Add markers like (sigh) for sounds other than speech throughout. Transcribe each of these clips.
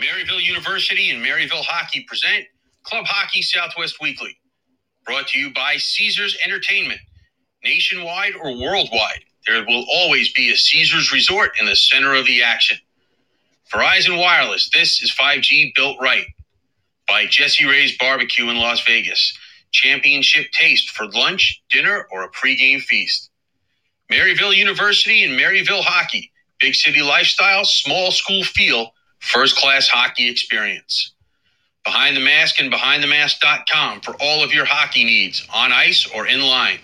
Maryville University and Maryville Hockey present Club Hockey Southwest Weekly. Brought to you by Caesars Entertainment. Nationwide or worldwide, there will always be a Caesars resort in the center of the action. Verizon Wireless, this is 5G built right. By Jessie Rae's Barbecue in Las Vegas. Championship taste for lunch, dinner, or a pregame feast. Maryville University and Maryville Hockey. Big city lifestyle, small school feel first class hockey experience. Behind the Mask and BehindTheMask.com for all of your hockey needs on ice or in line.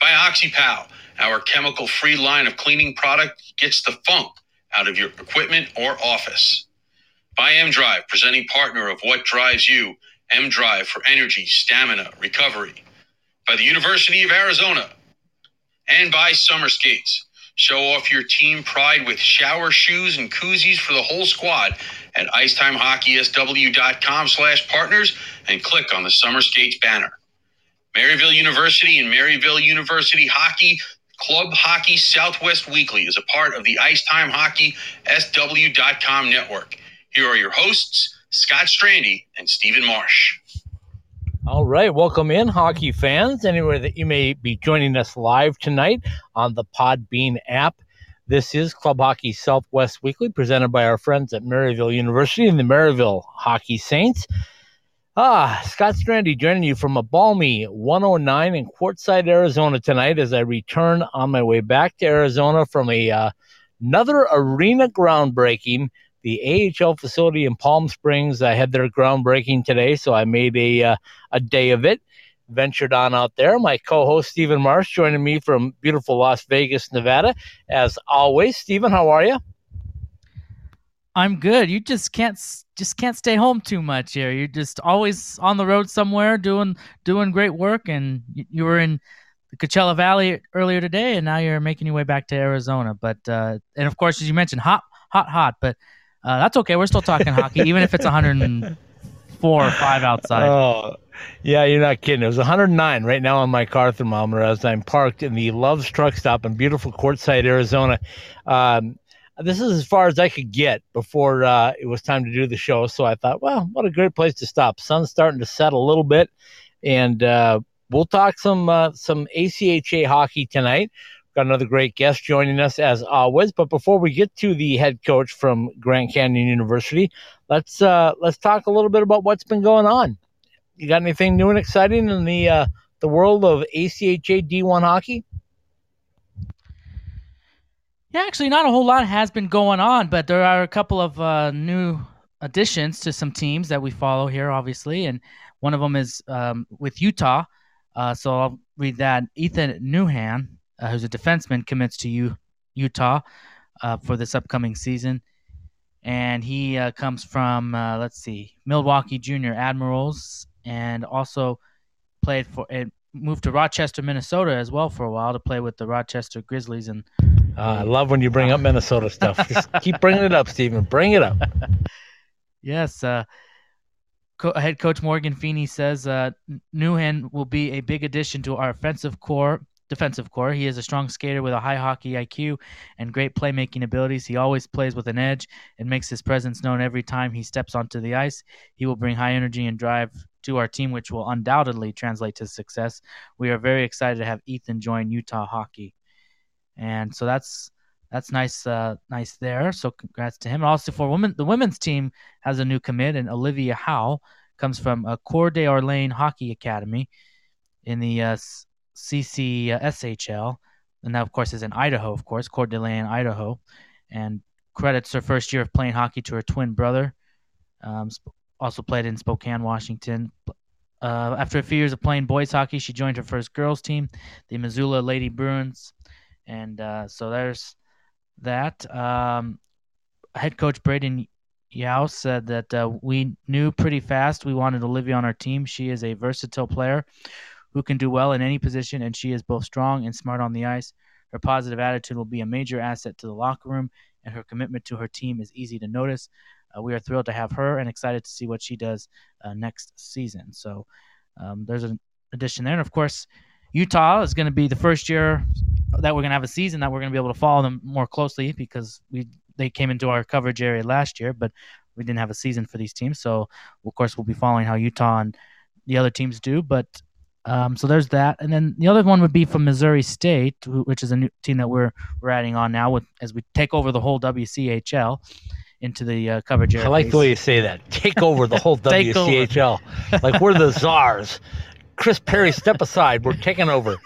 By OxyPow, our chemical free line of cleaning product gets the funk out of your equipment or office. By M Drive, presenting partner of What Drives You, M Drive for energy, stamina, recovery. By the University of Arizona. And by Summer Skates Show off your team pride with shower shoes and koozies for the whole squad at icetimehockeysw.com slash partners and click on the Summer Skates banner. Maryville University and Maryville University Hockey Club Hockey Southwest Weekly is a part of the Icetime network. Here are your hosts, Scott Strandy and Stephen Marsh. All right, welcome in, hockey fans, anywhere that you may be joining us live tonight on the Podbean app. This is Club Hockey Southwest Weekly, presented by our friends at Maryville University and the Maryville Hockey Saints. Ah, Scott Strandy joining you from a balmy 109 in Quartzsite, Arizona tonight as I return on my way back to Arizona from a uh, another arena groundbreaking the AHL facility in Palm Springs. I had their groundbreaking today, so I made a uh, a day of it. Ventured on out there. My co-host Stephen Marsh joining me from beautiful Las Vegas, Nevada. As always, Stephen, how are you? I'm good. You just can't just can't stay home too much here. You're just always on the road somewhere doing doing great work. And you, were in the Coachella Valley earlier today, and now you're making your way back to Arizona. But uh, and of course, as you mentioned, hot, hot, hot. But uh, that's okay. We're still talking hockey, even if it's 104 or five outside. Oh, yeah, you're not kidding. It was 109 right now on my car thermometer as I'm parked in the Love's Truck Stop in beautiful Quartzsite, Arizona. Um, this is as far as I could get before uh, it was time to do the show. So I thought, well, what a great place to stop. Sun's starting to set a little bit, and uh, we'll talk some uh, some ACHA hockey tonight. Got another great guest joining us as always. But before we get to the head coach from Grand Canyon University, let's uh, let's talk a little bit about what's been going on. You got anything new and exciting in the uh, the world of ACHA D1 hockey? Yeah, actually, not a whole lot has been going on, but there are a couple of uh, new additions to some teams that we follow here, obviously, and one of them is um, with Utah. Uh, so I'll read that. Ethan Nouhan uh, who's a defenseman, commits to U- Utah uh, for this upcoming season. And he uh, comes from, uh, let's see, Milwaukee Junior Admirals, and also played for it. Moved to Rochester, Minnesota, as well for a while to play with the Rochester Grizzlies. And ah, I love when you bring up Minnesota stuff. (laughs) Just keep bringing it up, Stephen. Bring it up. (laughs) yes, uh, Co- head coach Morgan Feeney says uh, Nouhan will be a big addition to our offensive core defensive core. He is a strong skater with a high hockey IQ and great playmaking abilities. He always plays with an edge and makes his presence known every time he steps onto the ice. He will bring high energy and drive to our team, which will undoubtedly translate to success. We are very excited to have Ethan join Utah Hockey, and so that's that's nice, uh, nice there. So congrats to him. Also for women, the women's team has a new commit, and Olivia Howe comes from a Coeur d'Alene Hockey Academy in the uh, CSSHL, and that of course is in Idaho, of course, Coeur d'Alene, Idaho, and credits her first year of playing hockey to her twin brother. Um, also played in Spokane, Washington. Uh, after a few years of playing boys hockey, she joined her first girls team, the Missoula Lady Bruins, and uh, so there's that. Um, head coach Braden Yao said that uh, we knew pretty fast we wanted Olivia on our team. She is a versatile player who can do well in any position, and she is both strong and smart on the ice. Her positive attitude will be a major asset to the locker room, and her commitment to her team is easy to notice. Uh, we are thrilled to have her and excited to see what she does uh, next season. So um, there's an addition there. And of course, Utah is going to be the first year that we're going to have a season that we're going to be able to follow them more closely because we they came into our coverage area last year. But we didn't have a season for these teams. So of course we'll be following how Utah and the other teams do. But um, so there's that, and then the other one would be from Missouri State, which is a new team that we're we're adding on now with as we take over the whole WCHL into the uh, coverage area. I like the way you say that. Take over the whole (laughs) WCHL. like we're the czars. Chris Perry, step aside. We're taking over.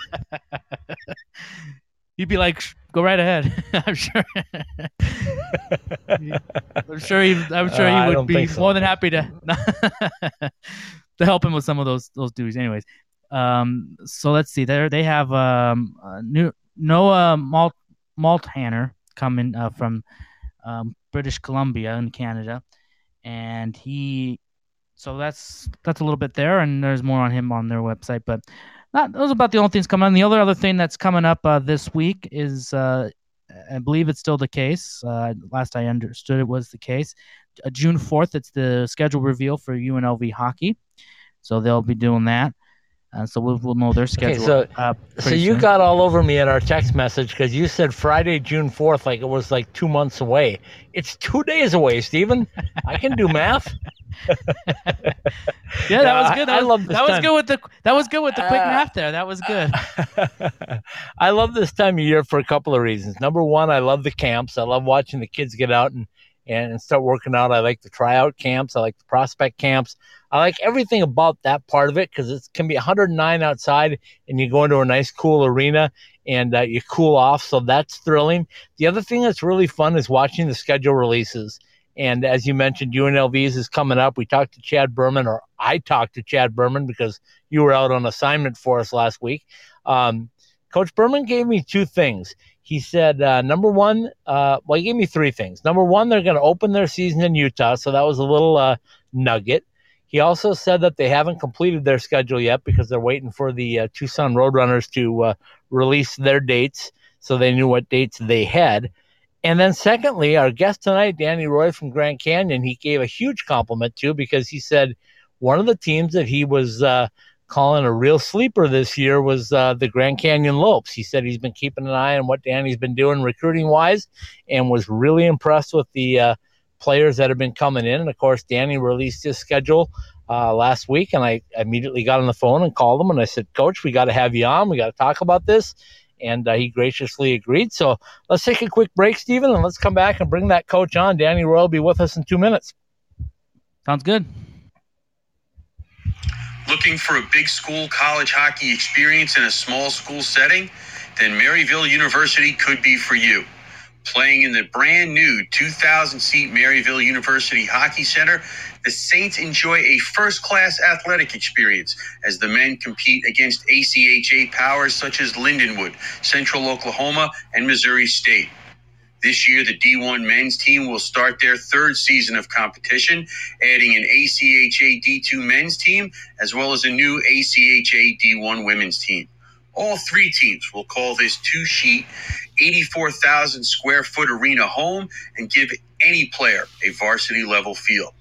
(laughs) You'd be like, go right ahead. (laughs) I'm sure. I'm sure he. I'm sure uh, he would be so. more than happy to to help him with some of those those duties. Anyways, um, so let's see. There they have um, new Noah Malt Malthaner coming uh, from um, British Columbia in Canada, and he. So that's that's a little bit there, and there's more on him on their website. But not those about the only things coming on. The other other thing that's coming up uh, this week is, uh, I believe it's still the case. Uh, last I understood, it was the case. Uh, June fourth, it's the schedule reveal for UNLV hockey, so they'll be doing that. Uh, so we'll, we'll know their schedule. Okay, so, uh, so you soon. got all over me in our text message because you said Friday, June fourth, like it was like two months away. It's two days away, Stephen. I can do math. (laughs) yeah, that was good. That, I, was, I love that was good with the that was good with the quick uh, math there. That was good. (laughs) I love this time of year for a couple of reasons. Number one, I love the camps. I love watching the kids get out and and start working out. I like the tryout camps. I like the prospect camps. I like everything about that part of it because it can be 109 outside and you go into a nice cool arena and uh, you cool off. So that's thrilling. The other thing that's really fun is watching the schedule releases. And as you mentioned, UNLV's is coming up. We talked to Chad Berman, or I talked to Chad Berman because you were out on assignment for us last week. Um, Coach Berman gave me two things. He said, uh, number one, uh, well, he gave me three things. Number one, they're going to open their season in Utah. So that was a little uh, nugget. He also said that they haven't completed their schedule yet because they're waiting for the uh, Tucson Roadrunners to uh, release their dates so they knew what dates they had. And then, secondly, our guest tonight, Danny Roy from Grand Canyon, he gave a huge compliment to because he said one of the teams that he was uh, calling a real sleeper this year was uh, the Grand Canyon Lopes. He said he's been keeping an eye on what Danny's been doing recruiting wise and was really impressed with the uh, players that have been coming in. And of course, Danny released his schedule uh, last week, and I immediately got on the phone and called him and I said, Coach, we got to have you on. We got to talk about this. And uh, he graciously agreed. So let's take a quick break, Stephen, and let's come back and bring that coach on. Danny Roy will be with us in two minutes. Sounds good. Looking for a big school college hockey experience in a small school setting? Then Maryville University could be for you. Playing in the brand new 2,000 seat Maryville University Hockey Center, the Saints enjoy a first class athletic experience as the men compete against ACHA powers such as Lindenwood, Central Oklahoma, and Missouri State. This year, the D1 men's team will start their third season of competition, adding an ACHA D2 men's team as well as a new ACHA D1 women's team. All three teams will call this two sheet 84,000 square foot arena home and give any player a varsity level feel.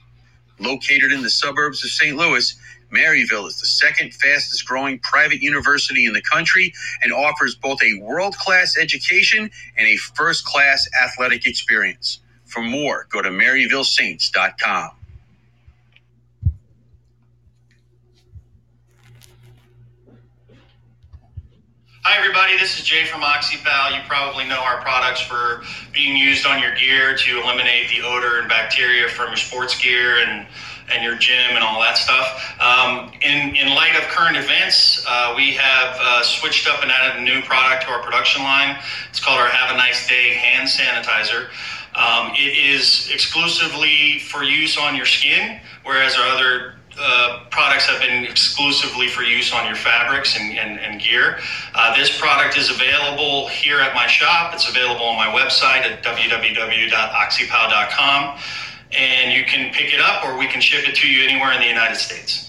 Located in the suburbs of St. Louis, Maryville is the second fastest growing private university in the country and offers both a world class education and a first class athletic experience. For more, go to maryvillesaints.com. Hi, everybody. This is Jay from OxyPow. You probably know our products for being used on your gear to eliminate the odor and bacteria from your sports gear and, and your gym and all that stuff. Um, in, in light of current events, uh, we have uh, switched up and added a new product to our production line. It's called our Have a Nice Day hand sanitizer. Um, it is exclusively for use on your skin, whereas our other products have been exclusively for use on your fabrics and, and, and gear. Uh, this product is available here at my shop. It's available on my website at www.oxypow.com. And you can pick it up or we can ship it to you anywhere in the United States.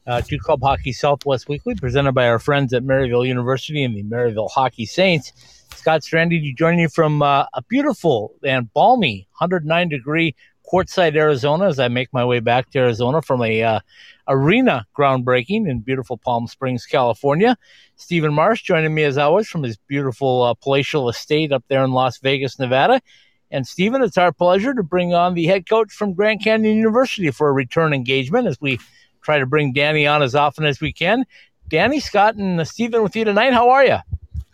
uh, to Club Hockey Southwest Weekly, presented by our friends at Maryville University and the Maryville Hockey Saints. Scott Strandy joining you from uh, a beautiful and balmy 109 degree Quartzsite, Arizona, as I make my way back to Arizona from a uh, arena groundbreaking in beautiful Palm Springs, California. Stephen Marsh joining me as always from his beautiful uh, palatial estate up there in Las Vegas, Nevada. And Stephen, it's our pleasure to bring on the head coach from Grand Canyon University for a return engagement as we try to bring Danny on as often as we can. Danny, Scott, and Stephen with you tonight. How are you?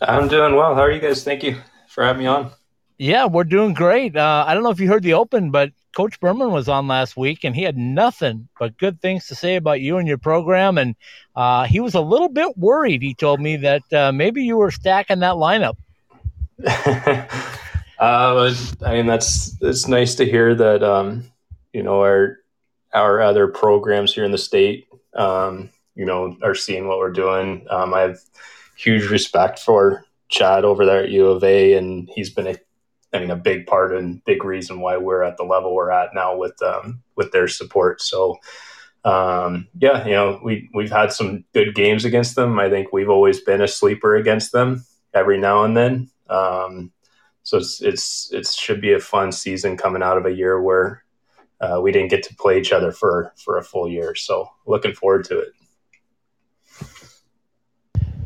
I'm doing well. How are you guys? Thank you for having me on. Yeah, we're doing great. Uh, I don't know if you heard the open, but Coach Berman was on last week, and he had nothing but good things to say about you and your program. And uh, he was a little bit worried. He told me that uh, maybe you were stacking that lineup. (laughs) uh, I mean, that's it's nice to hear that. Um, you know, our our other programs here in the state, um, you know, are seeing what we're doing. Um, I have huge respect for Chad over there at U of A, and he's been a I mean, a big part and big reason why we're at the level we're at now with um, with their support. So, um, yeah, you know, we we've had some good games against them. I think we've always been a sleeper against them every now and then. Um, so it's it's it should be a fun season coming out of a year where uh, we didn't get to play each other for for a full year. So looking forward to it.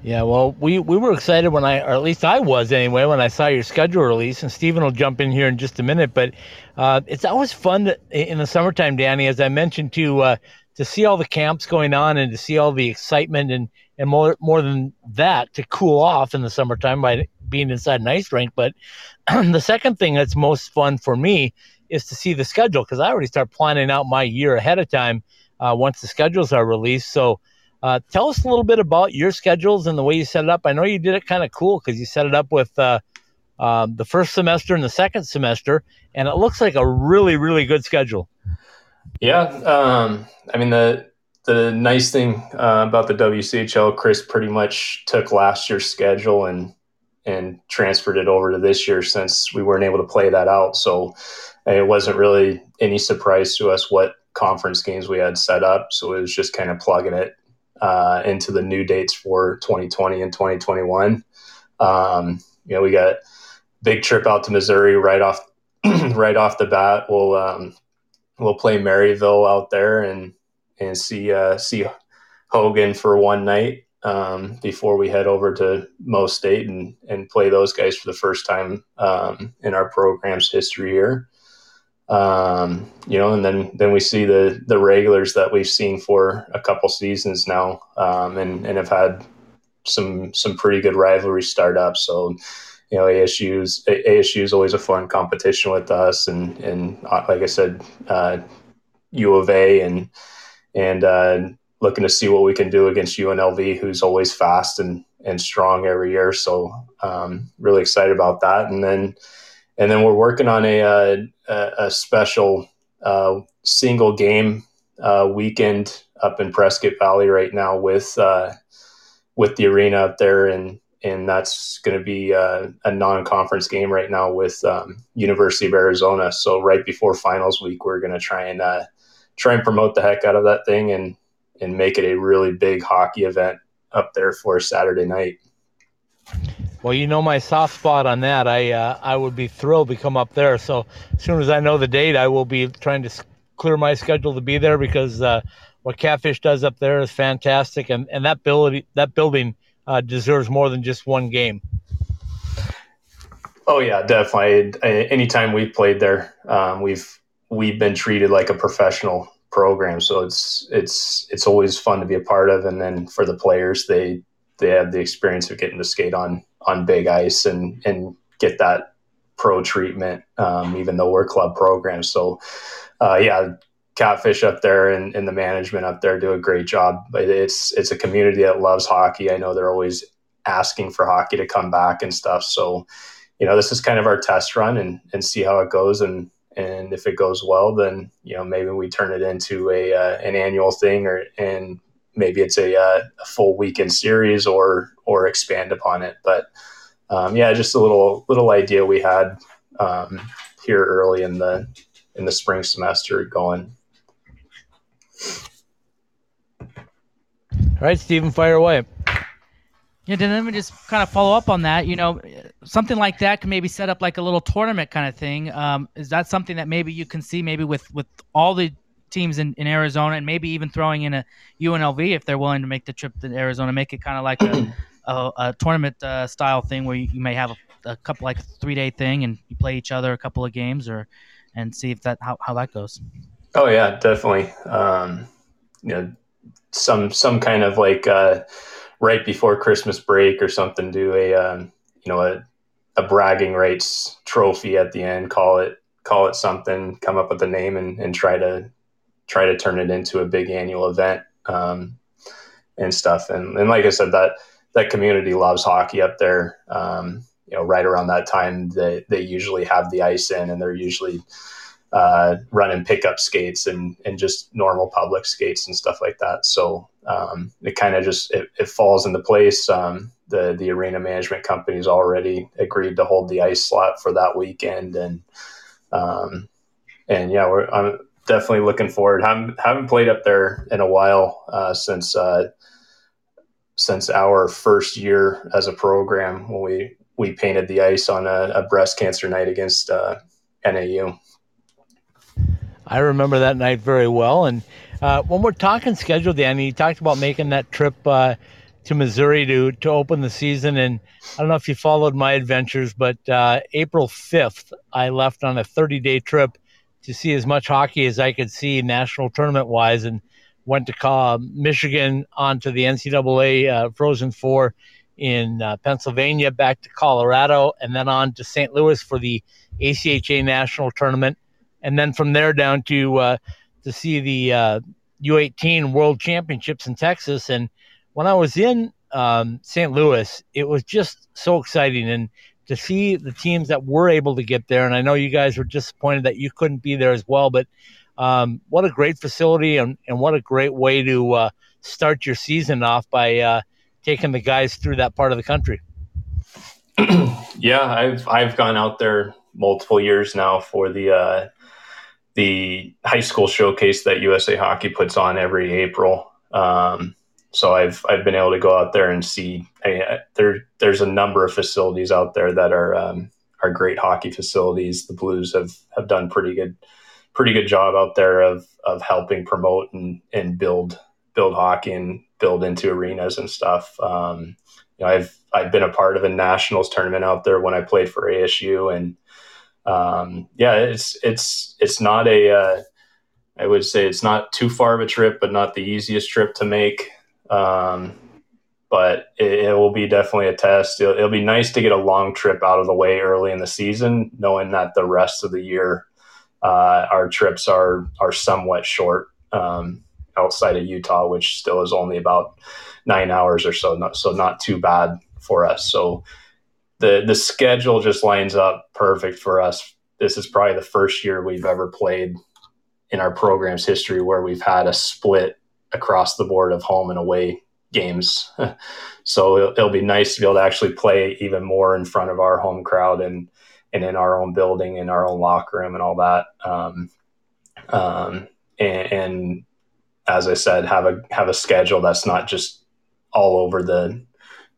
Yeah, well, we, we were excited when I, or at least I was anyway, when I saw your schedule release. And Stephen will jump in here in just a minute. But uh, it's always fun to, in the summertime, Danny, as I mentioned, to uh, to see all the camps going on and to see all the excitement and and more more than that to cool off in the summertime by being inside an ice rink. But (clears throat) the second thing that's most fun for me is to see the schedule because I already start planning out my year ahead of time uh, once the schedules are released. So uh, tell us a little bit about your schedules and the way you set it up. I know you did it kind of cool because you set it up with uh, uh, the first semester and the second semester, and it looks like a really, really good schedule. Yeah, um, I mean the the nice thing uh, about the WCHL, Chris pretty much took last year's schedule and and transferred it over to this year since we weren't able to play that out. So it wasn't really any surprise to us what conference games we had set up. So it was just kind of plugging it uh, into the new dates for 2020 and 2021. Um, you know, we got big trip out to Missouri right off (clears throat) right off the bat. We'll um, we'll play Maryville out there and and see uh, see Hogan for one night um, before we head over to Mo State and and play those guys for the first time um, in our program's history here. Um, you know, and then then we see the the regulars that we've seen for a couple seasons now, um, and and have had some some pretty good rivalry startups. So, you know, ASU's ASU is always a fun competition with us, and and uh, like I said, uh, U of A, and and uh, looking to see what we can do against UNLV, who's always fast and and strong every year. So, um, really excited about that, and then and then we're working on a uh, a, a special uh, single game uh, weekend up in Prescott Valley right now with uh, with the arena up there, and and that's going to be uh, a non-conference game right now with um, University of Arizona. So right before finals week, we're going to try and uh, try and promote the heck out of that thing and and make it a really big hockey event up there for Saturday night. Well, you know my soft spot on that. I uh, I would be thrilled to come up there. So as soon as I know the date, I will be trying to clear my schedule to be there because uh, what Catfish does up there is fantastic, and, and that building that building uh, deserves more than just one game. Oh yeah, definitely. Anytime we've played there, um, we've we've been treated like a professional program. So it's it's it's always fun to be a part of, and then for the players, they they have the experience of getting to skate on on big ice and and get that pro treatment, um, even though we're club programs. So, uh, yeah, Catfish up there and, and, the management up there do a great job. It's it's a community that loves hockey. I know they're always asking for hockey to come back and stuff. So, you know, this is kind of our test run and and see how it goes. And and if it goes well, then you know maybe we turn it into a uh, an annual thing, or and maybe it's a, uh, a full weekend series, or or expand upon it. But um, yeah, just a little little idea we had um, here early in the in the spring semester going. All right, Stephen, fire away. Yeah, then let me just kind of follow up on that. You know, something like that can maybe set up like a little tournament kind of thing. Um, is that something that maybe you can see maybe with with all the teams in, in Arizona and maybe even throwing in a UNLV if they're willing to make the trip to Arizona, make it kind of like a, (clears throat) a, a tournament uh, style thing where you, you may have a, a, couple like a three day thing and you play each other a couple of games or and see if that how, how that goes. Oh yeah, definitely. Um, you know, some some kind of like uh, right before Christmas break or something. Do a um, you know a a bragging rights trophy at the end. Call it call it something. Come up with a name and, and try to try to turn it into a big annual event um, and stuff. And and like I said, that that community loves hockey up there. Um, you know, right around that time, they they usually have the ice in, and they're usually uh, running pickup skates and and just normal public skates and stuff like that. So um, it kind of just it, it, falls into place. Um, the the arena management company's already agreed to hold the ice slot for that weekend, and um, and yeah, we're I'm definitely looking forward. haven't haven't played up there in a while uh, since uh, since our first year as a program when we we painted the ice on a, a breast cancer night against uh, NAU. I remember that night very well. And uh, when we're talking schedule, Danny, you talked about making that trip uh, to Missouri to to open the season. And I don't know if you followed my adventures, but uh, April fifth, I left on a 30 day trip to see as much hockey as I could see national tournament wise, and went to call Michigan onto the NCAA uh, Frozen Four in uh, Pennsylvania, back to Colorado, and then on to St. Louis for the ACHA national tournament and then from there down to uh, to see the uh, U18 World Championships in Texas. And when I was in um, St. Louis, it was just so exciting and to see the teams that were able to get there. And I know you guys were disappointed that you couldn't be there as well, but um, what a great facility and, and what a great way to uh, start your season off by uh, taking the guys through that part of the country. (clears throat) yeah, I've I've gone out there multiple years now for the uh, the high school showcase that USA Hockey puts on every April. Um, so I've I've been able to go out there and see I, there. There's a number of facilities out there that are um, are great hockey facilities. The Blues have have done pretty good pretty good job out there of of helping promote and and build build hockey and build into arenas and stuff. Um, you know, I've I've been a part of a nationals tournament out there when I played for ASU and um, yeah, it's it's it's not a. Uh, I would say it's not too far of a trip, but not the easiest trip to make. Um, but it, it, will be definitely a test. It'll, it'll, be nice to get a long trip out of the way early in the season, knowing that the rest of the year uh, our trips are are somewhat short um, outside of Utah, which still is only about nine hours or so. Not, so not too bad for us. So the the schedule just lines up perfect for us. This is probably the first year we've ever played in our program's history where we've had a split across the board of home and away games. (laughs) so it'll, it'll, be nice to be able to actually play even more in front of our home crowd and and in our own building, in our own locker room, and all that. Um, um, and, and as I said, have a have a schedule that's not just all over the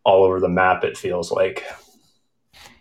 all over the map. It feels like.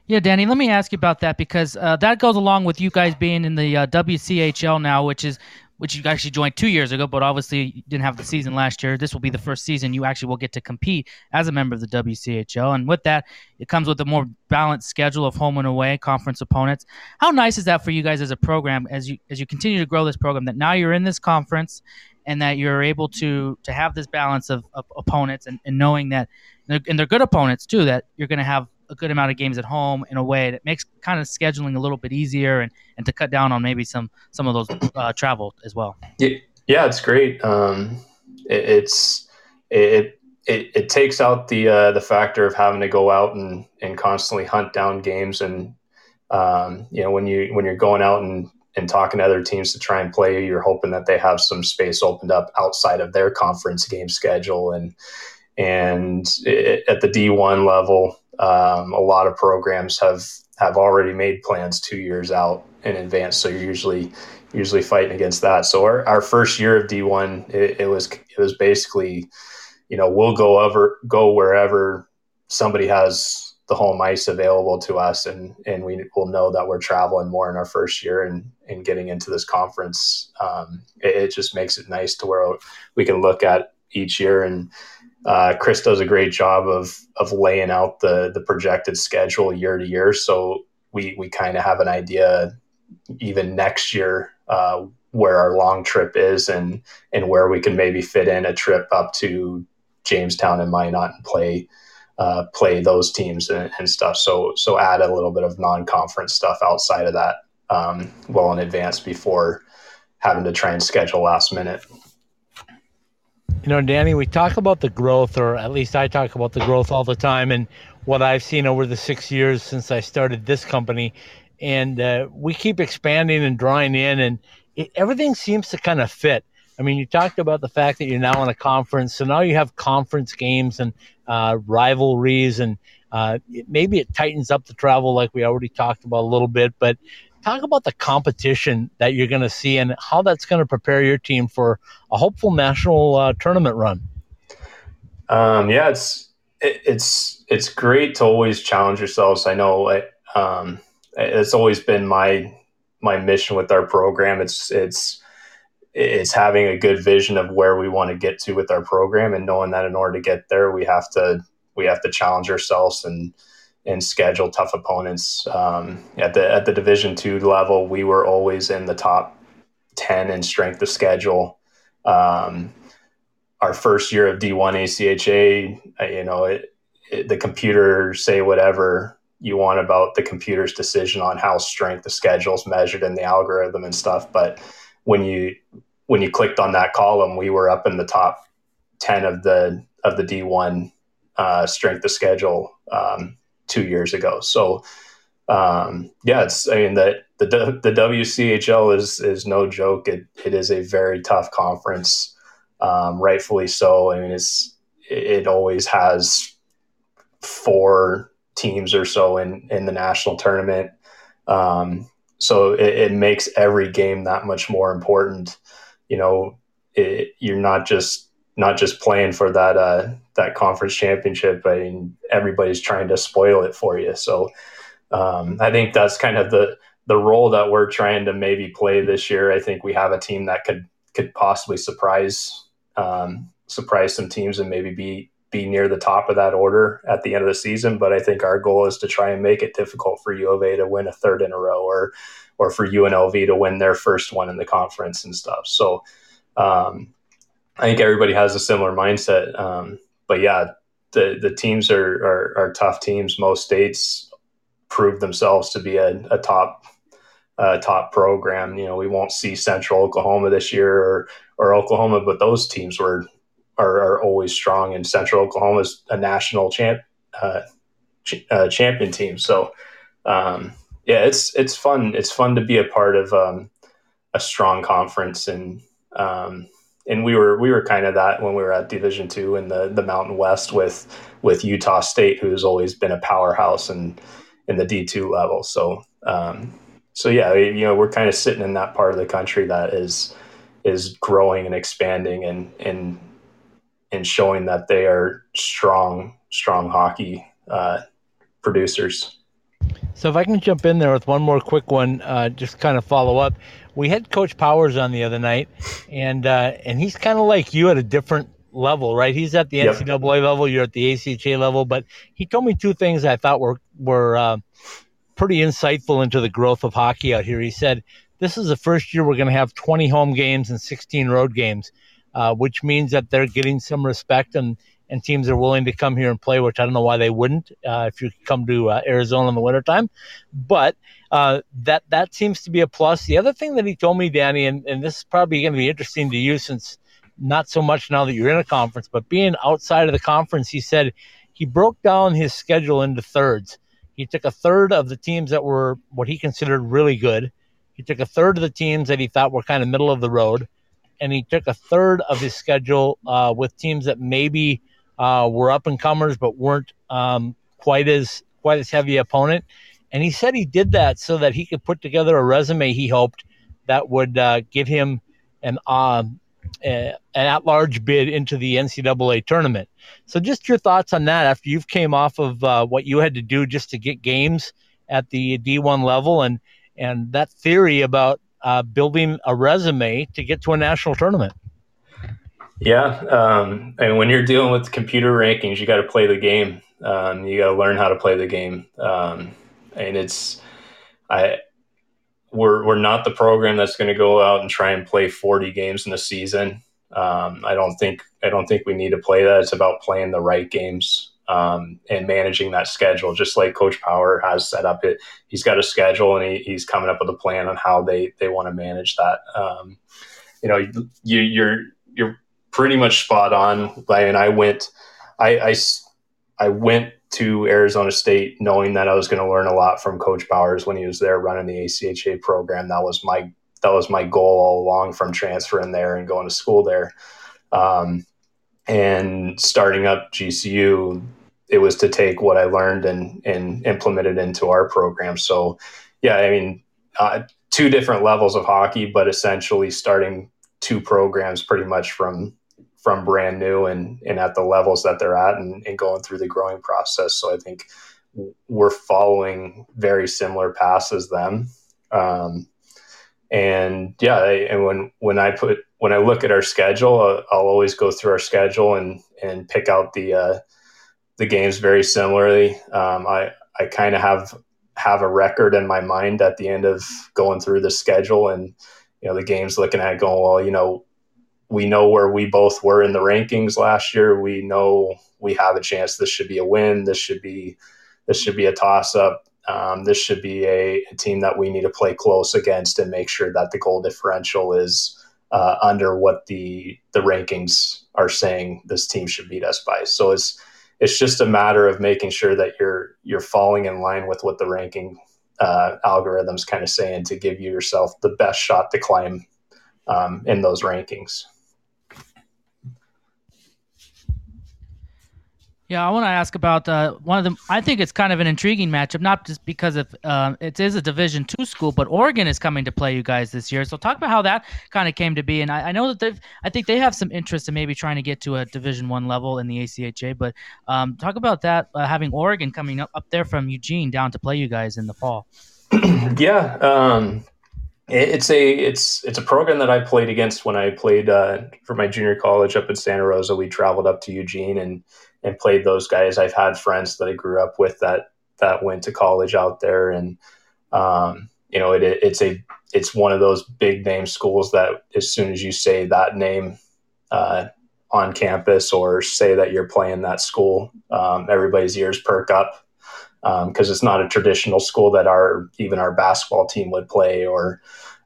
Yeah, Danny, let me ask you about that because uh, that goes along with you guys being in the uh, WCHL now, which is which you actually joined two years ago, but obviously you didn't have the season last year. This will be the first season you actually will get to compete as a member of the WCHL, and with that, it comes with a more balanced schedule of home and away conference opponents. How nice is that for you guys as a program as you as you continue to grow this program? That now you're in this conference and that you're able to to have this balance of, of opponents and, and knowing that and they're good opponents too that you're going to have a good amount of games at home in a way that makes kind of scheduling a little bit easier and, and to cut down on maybe some some of those uh, travel as well. Yeah, yeah, it's great. Um, it, it's it, it it takes out the uh, the factor of having to go out and and constantly hunt down games and um, you know when you when you're going out and and talking to other teams to try and play, you're hoping that they have some space opened up outside of their conference game schedule and and it, at the D1 level, um, a lot of programs have have already made plans two years out in advance. So you're usually usually fighting against that. So our, our first year of D1, it, it was it was basically, you know, we'll go over go wherever somebody has the home ice available to us and and we will know that we're traveling more in our first year and and getting into this conference um, it, it, just makes it nice to where we can look at each year and uh, Chris does a great job of of laying out the the projected schedule year to year so we we kind of have an idea even next year uh, where our long trip is and and where we can maybe fit in a trip up to Jamestown and Minot and play uh, play those teams and, and, stuff. So so add a little bit of non-conference stuff outside of that um, well in advance before having to try and schedule last minute. You know, Danny, we talk about the growth, or at least I talk about the growth all the time, and what I've seen over the six years since I started this company. And uh, we keep expanding and drawing in, and it, everything seems to kind of fit. I mean, you talked about the fact that you're now in a conference, so now you have conference games and uh, rivalries, and uh, maybe it tightens up the travel, like we already talked about a little bit. But talk about the competition that you're going to see and how that's going to prepare your team for a hopeful national uh, tournament run. Um, yeah, it's it, it's it's great to always challenge yourselves. I know it, um, it's always been my my mission with our program. It's it's it's having a good vision of where we want to get to with our program and knowing that in order to get there we have to we have to challenge ourselves and and schedule tough opponents. Um, at the at the division two level we were always in the top 10 in strength of schedule. Um, our first year of d1 acha you know it, it, the computers say whatever you want about the computer's decision on how strength of schedule is measured in the algorithm and stuff but when you when you clicked on that column, we were up in the top ten of the of the D one uh, strength of schedule um, two years ago. So um, yeah, it's I mean the the the WCHL is is no joke. It it is a very tough conference, um, rightfully so. I mean it's it always has four teams or so in in the national tournament. Um, so it, it, makes every game that much more important. You know, it, you're not just not just playing for that uh, that conference championship. I mean, everybody's trying to spoil it for you. So um, I think that's kind of the the role that we're trying to maybe play this year. I think we have a team that could could possibly surprise um, surprise some teams and maybe be be near the top of that order at the end of the season. But I think our goal is to try and make it difficult for U of A to win a third in a row, or or for UNLV to win their first one in the conference and stuff. So um, I think everybody has a similar mindset. Um, but yeah, the the teams are, are, are tough teams. Most states prove themselves to be a, a top uh, top program. You know, we won't see Central Oklahoma this year or or Oklahoma, but those teams were are, are always strong, and Central Oklahoma is a national champ uh, ch- uh, champion team. So, um, yeah, it's it's fun. It's fun to be a part of um, a strong conference, and um, and we were we were kind of that when we were at Division two in the the Mountain West with with Utah State, who's always been a powerhouse and in, in the D two level. So. Um, so yeah, you know, we're kind of sitting in that part of the country that is is growing and expanding and and and showing that they are strong, strong hockey uh, producers. So if I can jump in there with one more quick one, uh, just kind of follow up. We had Coach Powers on the other night, and uh, and he's kind of like you at a different level, right? He's at the yep. NCAA level, you're at the ACHA level, but he told me two things I thought were were uh, pretty insightful into the growth of hockey out here. He said, "This is the first year we're going to have 20 home games and 16 road games." uh, which means that they're getting some respect and and teams are willing to come here and play, which I don't know why they wouldn't uh, if you come to uh, Arizona in the wintertime. But uh, that that seems to be a plus. The other thing that he told me, Danny, and, and this is probably going to be interesting to you since not so much now that you're in a conference, but being outside of the conference, he said he broke down his schedule into thirds. He took a third of the teams that were what he considered really good. He took a third of the teams that he thought were kind of middle of the road, and he took a third of his schedule uh, with teams that maybe uh, were up and comers but weren't um, quite as quite as heavy opponent. And he said he did that so that he could put together a resume. He hoped that would uh, give him an um, an at-large bid into the NCAA tournament. So, just your thoughts on that after you've came off of uh, what you had to do just to get games at the D1 level, and and that theory about uh, building a resume to get to a national tournament. Yeah, um, and when you're dealing with computer rankings, you got to play the game. Um, you got to learn how to play the game, um, and it's I we're we're not the program that's going to go out and try and play 40 games in a season. Um, I don't think I don't think we need to play that. It's about playing the right games um, and managing that schedule, just like Coach Power has set up. It he's got a schedule and he, he's coming up with a plan on how they they want to manage that. Um, you know, you, you're you're pretty much spot on. I I went, I, I, I went to Arizona State knowing that I was going to learn a lot from Coach Powers when he was there running the ACHA program. That was my that was my goal all along from transferring there and going to school there. Um, and starting up GCU, it was to take what I learned and and implement it into our program. So, yeah, I mean, uh, two different levels of hockey, but essentially starting two programs pretty much from from brand new and, and at the levels that they're at and, and going through the growing process. So I think we're following very similar paths as them. Um, and yeah, I, and when, when I put, when I look at our schedule, uh, I'll always go through our schedule and, and pick out the, uh, the games very similarly. Um, I, I kind of have, have a record in my mind at the end of going through the schedule and, you know, the games looking at going, well, you know, we know where we both were in the rankings last year. We know we have a chance. This should be a win. This should be this should be a toss up. Um, this should be a, a, team that we need to play close against and make sure that the goal differential is uh, under what the the rankings are saying this team should beat us by. So it's it's just a matter of making sure that you're you're falling in line with what the ranking uh, algorithms kind of saying to give you yourself the best shot to climb um, in those rankings. Yeah, I want to ask about uh, one of the. I think it's kind of an intriguing matchup, not just because of um, it is a Division two school, but Oregon is coming to play you guys this year. So talk about how that kind of came to be. And I, I know that they've. I think they have some interest in maybe trying to get to a Division one level in the ACHA. But um, talk about that uh, having Oregon coming up up there from Eugene down to play you guys in the fall. (clears throat) yeah, um, it's a it's it's a program that I played against when I played uh, for my junior college up in Santa Rosa. We traveled up to Eugene and and played those guys. I've had friends that I grew up with that that went to college out there, and um, you know, it, it's a it's one of those big name schools that as soon as you say that name uh, on campus or say that you're playing that school, um, everybody's ears perk up because um, it's not a traditional school that our even our basketball team would play or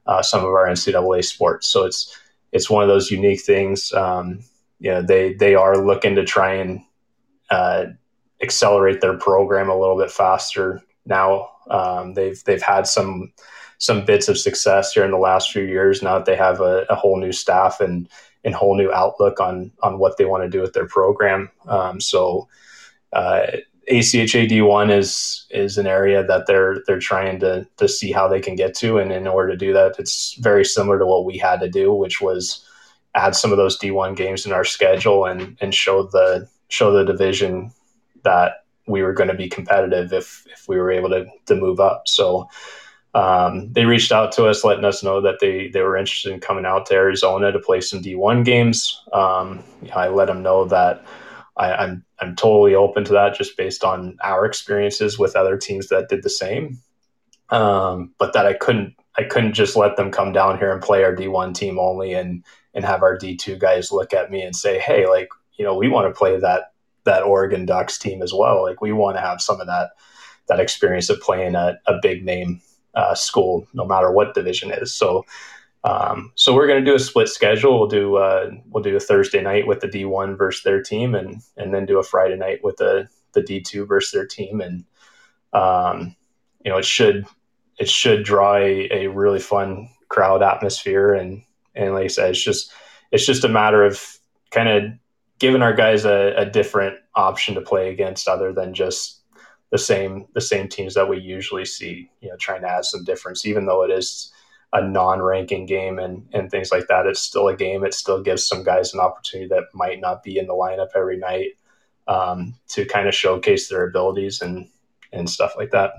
uh, some of our NCAA sports. So it's it's one of those unique things. Um, you know, they they are looking to try and uh, accelerate their program a little bit faster now. Um, they've they've had some some bits of success here in the last few years. Now that they have a, a whole new staff and and whole new outlook on on what they want to do with their program. Um, so uh, ACHA D1 is is an area that they're they're trying to to see how they can get to, and in order to do that, it's very similar to what we had to do, which was add some of those D1 games in our schedule and and show the show the division that we were going to be competitive if if we were able to to move up. So um, they reached out to us, letting us know that they they were interested in coming out to Arizona to play some D1 games. Um, I let them know that I, I'm I'm totally open to that, just based on our experiences with other teams that did the same. Um, but that I couldn't I couldn't just let them come down here and play our D1 team only and and have our D2 guys look at me and say, hey, like you know, we want to play that that Oregon Ducks team as well. Like we want to have some of that that experience of playing at a big name uh, school, no matter what division is. So, um, so we're going to do a split schedule. We'll do uh, we'll do a Thursday night with the D one versus their team, and and then do a Friday night with the the D two versus their team, and um, you know it should it should draw a, a really fun crowd atmosphere, and and like I said, it's just it's just a matter of kind of giving our guys a, a different option to play against, other than just the same the same teams that we usually see. You know, trying to add some difference, even though it is a non-ranking game and and things like that. It's still a game. It still gives some guys an opportunity that might not be in the lineup every night um, to kind of showcase their abilities and and stuff like that.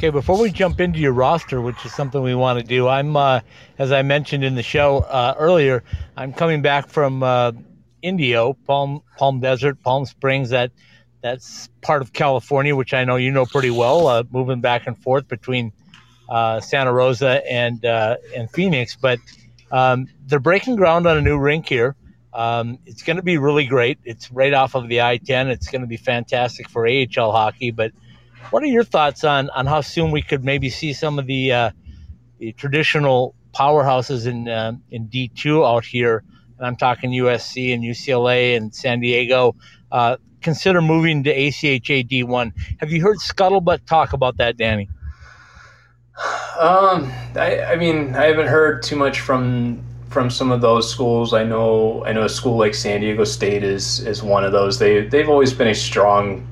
Okay, before we jump into your roster, which is something we want to do, I'm, uh, as I mentioned in the show uh, earlier, I'm coming back from uh, Indio, Palm Palm Desert, Palm Springs. That that's part of California, which I know you know pretty well. Uh, moving back and forth between uh, Santa Rosa and uh, and Phoenix, but um, they're breaking ground on a new rink here. Um, it's going to be really great. It's right off of the I-10. It's going to be fantastic for AHL hockey. But what are your thoughts on on how soon we could maybe see some of the, uh, the traditional powerhouses in uh, in D2 out here? and I'm talking USC and UCLA and San Diego, uh, consider moving to ACHA D1. Have you heard Scuttlebutt talk about that, Danny? Um, I, I mean, I haven't heard too much from from some of those schools. I know I know a school like San Diego State is is one of those. They they've always been a strong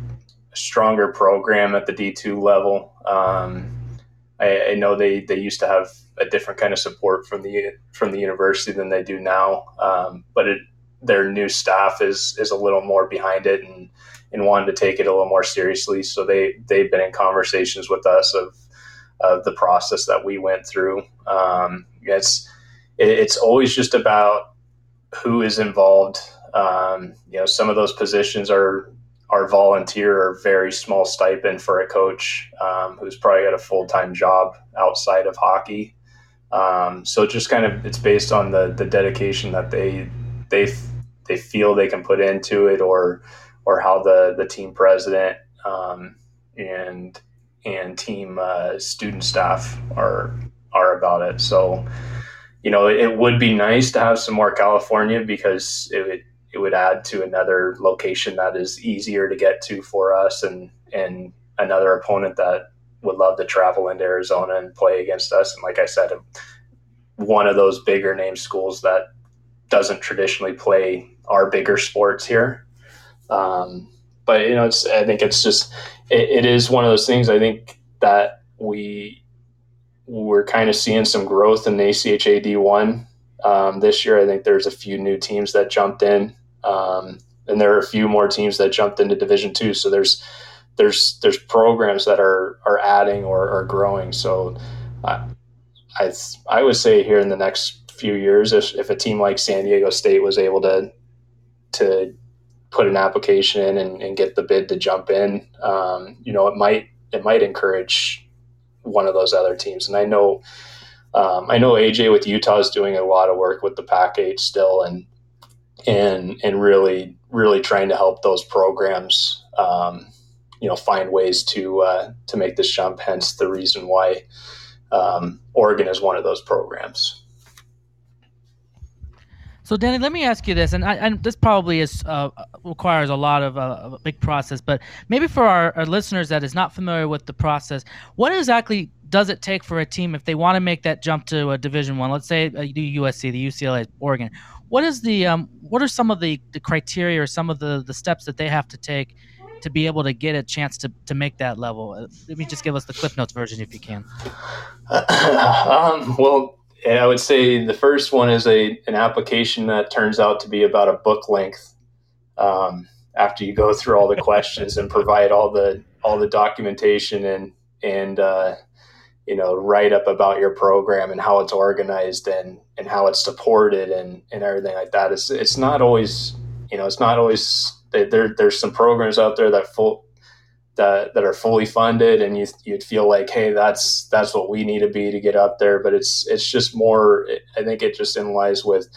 stronger program at the D two level. Um, I, I, know they they used to have a different kind of support from the from the university than they do now. Um, but it, their new staff is is a little more behind it and and wanted to take it a little more seriously. So they they've been in conversations with us of of the process that we went through. Um, it's it, it's always just about who is involved. Um, you know, some of those positions are are volunteer or very small stipend for a coach um, who's probably got a full time job outside of hockey. Um, so just kind of it's based on the the dedication that they they they feel they can put into it, or or how the the team president um, and and team uh, student staff are are about it. So you know it would be nice to have some more California because it would it would add to another location that is easier to get to for us and and another opponent that would love to travel into Arizona and play against us. And like I said, one of those bigger name schools that doesn't traditionally play our bigger sports here. Um, but you know, it's I think it's just it, it is one of those things. I think that we we're kind of seeing some growth in the ACHA D1 um, this year. I think there's a few new teams that jumped in, um, and there are a few more teams that jumped into Division Two. So there's there's there's programs that are are adding or are growing. So uh, I I would say here in the next few years, if if a team like San Diego State was able to to put an application in and, and get the bid to jump in, um, you know, it might it might encourage one of those other teams. And I know um, I know AJ with Utah is doing a lot of work with the Pac Eight still, and and and really really trying to help those programs. Um, you know find ways to uh, to make this jump. Hence the reason why um, Oregon is one of those programs. So, Danny, let me ask you this, and, I, and this probably is uh, requires a lot of uh, a big process, but maybe for our, our, listeners that is not familiar with the process, what exactly does it take for a team if they want to make that jump to a Division One? Let's say uh, USC, the UCLA, Oregon. What is the um, what are some of the, the criteria or some of the, the steps that they have to take to be able to get a chance to, to make that level? Uh, let me just give us the Cliff Notes version if you can. (coughs) um, well, I would say the first one is a an application that turns out to be about a book length. Um, after you go through all the questions and provide all the all the documentation and and uh, you know write up about your program and how it's organized and and how it's supported and and everything like that. It's it's not always you know it's not always there, there's some programs out there that full that that are fully funded, and you you'd feel like, hey, that's that's what we need to be to get up there. But it's it's just more. I think it just in lies with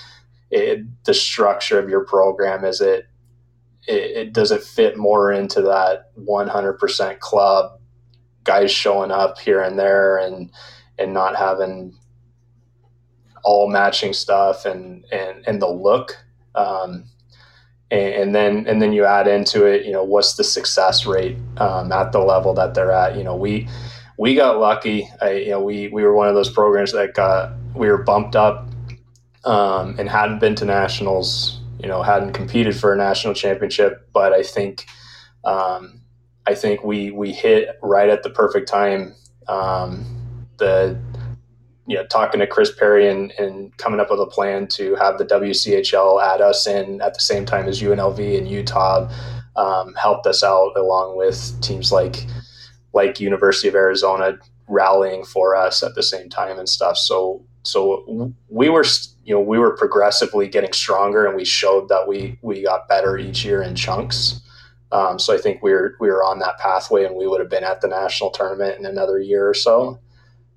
it, the structure of your program is it, it, it does it fit more into that 100% club guys showing up here and there and and not having all matching stuff and and and the look. Um, and, and, then and then you add into it you know what's the success rate um, at the level that they're at? You know we we got lucky. I, you know we we were one of those programs that got we were bumped up um, and hadn't been to nationals you know hadn't competed for a national championship. But I think um, I think we we hit right at the perfect time. Um, the you know talking to Chris Perry and, and coming up with a plan to have the WCHL add us in at the same time as UNLV and Utah um, helped us out along with teams like like University of Arizona rallying for us at the same time and stuff. So so we were you know we were progressively getting stronger and we showed that we we got better each year in chunks. Um, so I think we were we were on that pathway, and we would have been at the national tournament in another year or so.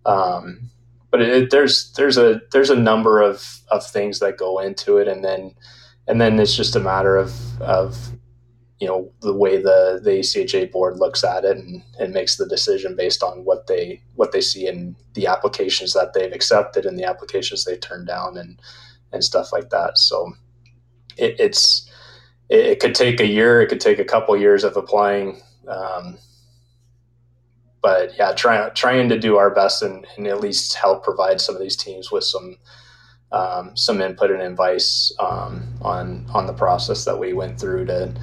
Um, but it, there's there's a there's a number of of things that go into it, and then and then it's just a matter of of you know the way the the ACHA board looks at it and, and makes the decision based on what they what they see in the applications that they've accepted and the applications they turned down and and stuff like that. So it, it's it, it, could take a year, it could take a couple years of applying. Um, but yeah, trying trying to do our best and, and, at least help provide some of these teams with some um, some input and advice um, on on the process that we went through to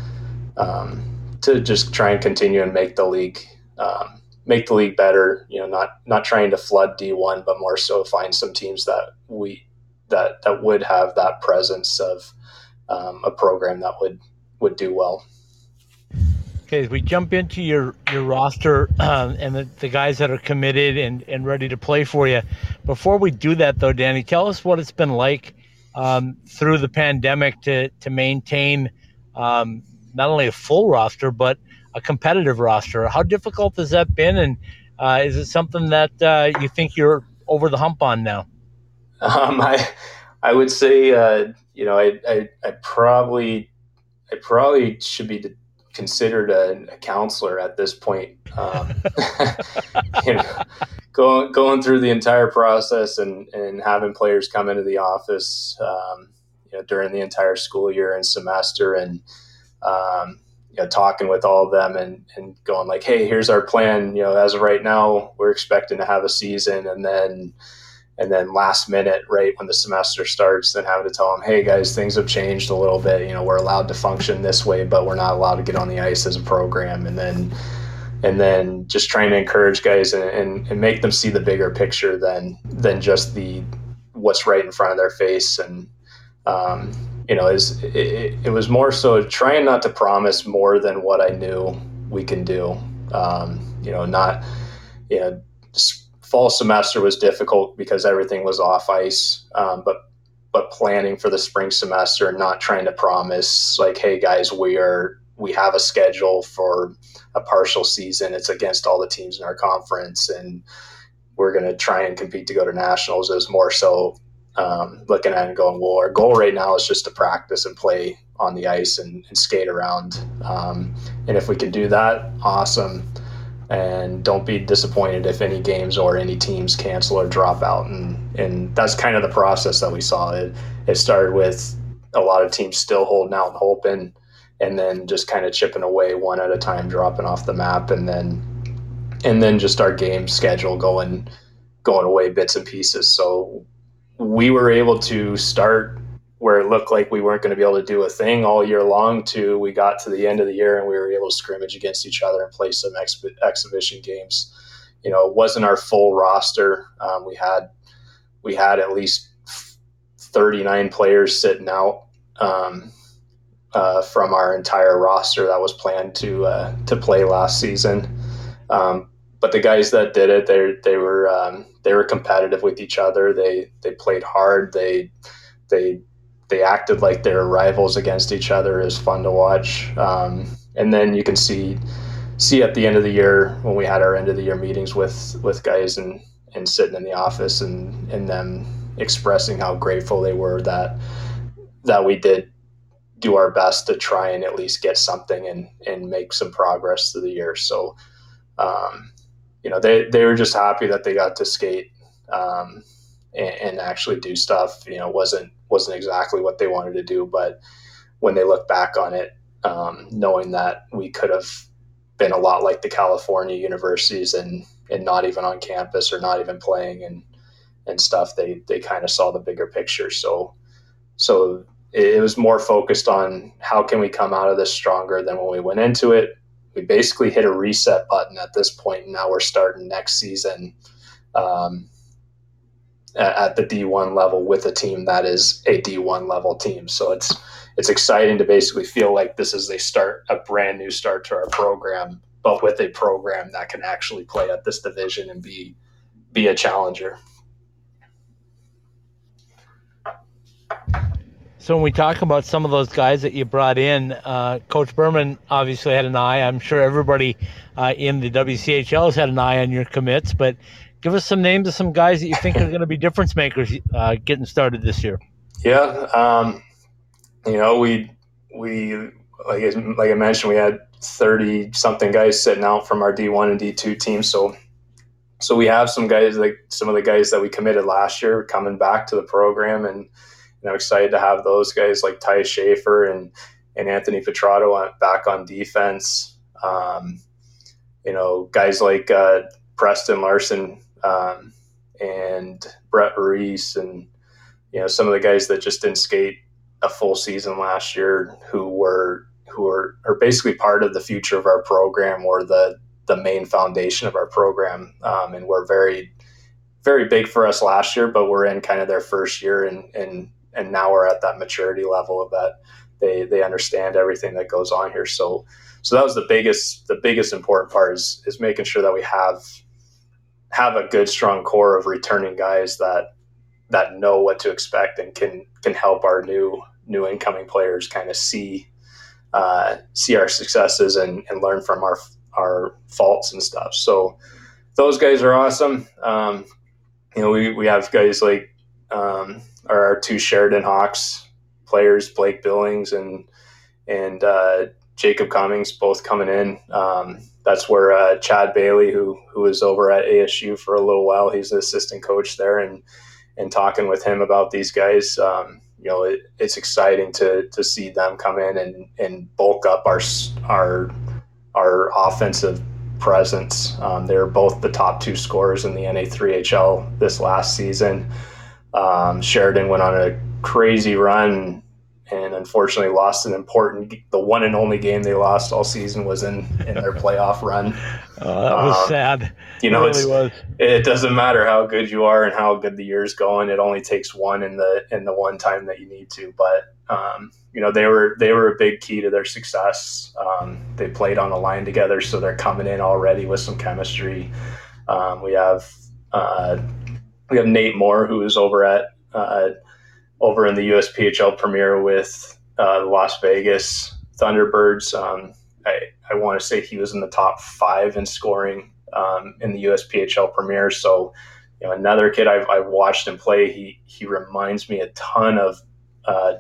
um, to just try and continue and make the league um, make the league better. You know, not not trying to flood D one, but more so find some teams that we that that would have that presence of um, a program that would would do well. Okay, as we jump into your your roster (clears throat) um, and the, the guys that are committed and, and ready to play for you, before we do that though, Danny, tell us what it's been like um, through the pandemic to to maintain um, not only a full roster but a competitive roster. How difficult has that been, and uh, is it something that uh, you think you're over the hump on now? Um, I I would say uh, you know, I, I, I probably, I probably should be considered a, a counselor at this point. Um, (laughs) (laughs) you know, going going through the entire process and and having players come into the office, um, you know, during the entire school year and semester, and um, you know, talking with all of them and and going like, hey, here's our plan. You know, as of right now, we're expecting to have a season, and then and then last minute right when the semester starts then having to tell them hey guys things have changed a little bit. You know we're allowed to function this way but we're not allowed to get on the ice as a program. And then and then just trying to encourage guys and, and, and make them see the bigger picture than than just the what's right in front of their face. And um, you know is it, it, was more so trying not to promise more than what I knew we can do. Um, you know not you know fall semester was difficult because everything was off ice. Um, but but planning for the spring semester and not trying to promise like, hey guys, we are we have a schedule for a partial season. It's against all the teams in our conference, and we're going to try and compete to go to nationals. Was more so um, looking at and going, well, our goal right now is just to practice and play on the ice and, and skate around. Um, and if we can do that, awesome and don't be disappointed if any games or any teams cancel or drop out. And and that's kind of the process that we saw. It it started with a lot of teams still holding out and hoping and then just kind of chipping away one at a time dropping off the map and then and then just our game schedule going going away bits and pieces. So we were able to start where it looked like we weren't going to be able to do a thing all year long to we got to the end of the year and we were able to scrimmage against each other and play some ex- exhibition games. You know it wasn't our full roster. Um, we had we had at least 39 players sitting out um, uh, from our entire roster that was planned to uh, to play last season. Um, but the guys that did it they they were um, they were competitive with each other. They they played hard. They they they acted like they're rivals against each other is fun to watch. Um, and then you can see see at the end of the year when we had our end of the year meetings with with guys and and sitting in the office and and them expressing how grateful they were that that we did do our best to try and at least get something and and make some progress through the year. So, um, you know, they they were just happy that they got to skate um, and, and, actually do stuff. You know, wasn't wasn't exactly what they wanted to do, but when they look back on it, um, knowing that we could have been a lot like the California universities and and not even on campus or not even playing and and stuff, they they kind of saw the bigger picture. So so it was more focused on how can we come out of this stronger than when we went into it. We basically hit a reset button at this point, and now we're starting next season um, at the D1 level with a team that is a D1 level team. So it's it's exciting to basically feel like this is a start, a brand new start to our program, but with a program that can actually play at this division and be be a challenger. So when we talk about some of those guys that you brought in, uh, Coach Berman obviously had an eye. I'm sure everybody uh, in the WCHL has had an eye on your commits. But give us some names of some guys that you think are going to be difference makers uh, getting started this year. Yeah, um, you know we we like like I mentioned we had thirty something guys sitting out from our D one and D two teams. So so we have some guys like some of the guys that we committed last year coming back to the program and you know, excited to have those guys like Ty Schaefer and and Anthony Petrato back on defense. Um, you know, guys like uh, Preston Larson um, and Brett Reese, and you know some of the guys that just didn't skate a full season last year, who were who are, are basically part of the future of our program or the the main foundation of our program, um, and we're very very big for us last year, but we're in kind of their first year and and and now we're at that maturity level of that they they understand everything that goes on here. So so that was the biggest the biggest important part is is making sure that we have have a good strong core of returning guys that that know what to expect and can can help our new new incoming players kind of see uh, see our successes and, and learn from our our faults and stuff. So those guys are awesome. Um, you know, we, we have guys like um, our two Sheridan Hawks players, Blake Billings and and uh, Jacob Cummings, both coming in. Um, that's where uh, Chad Bailey, who who was over at ASU for a little while, he's the assistant coach there, and and talking with him about these guys. Um, you know, it, it's exciting to to see them come in and and bulk up our our our offensive presence. Um, they're both the top two scorers in the NA3HL this last season. Um, Sheridan went on a crazy run and unfortunately lost an important the one and only game they lost all season was in in their playoff run. (laughs) Oh, that was um, sad. you know it, really it doesn't matter how good you are and how good the year's going. It only takes one in the in the one time that you need to. But um, you know they were they were a big key to their success. Um, they played on a line together so they're coming in already with some chemistry. Um, we have uh, we have Nate Moore, who is over at uh, over in the USPHL Premier with uh, Las Vegas Thunderbirds. Um, I, I want to say he was in the top five in scoring um, in the USPHL Premier. So, you know, another kid I've, I've watched him play. He he reminds me a ton of uh,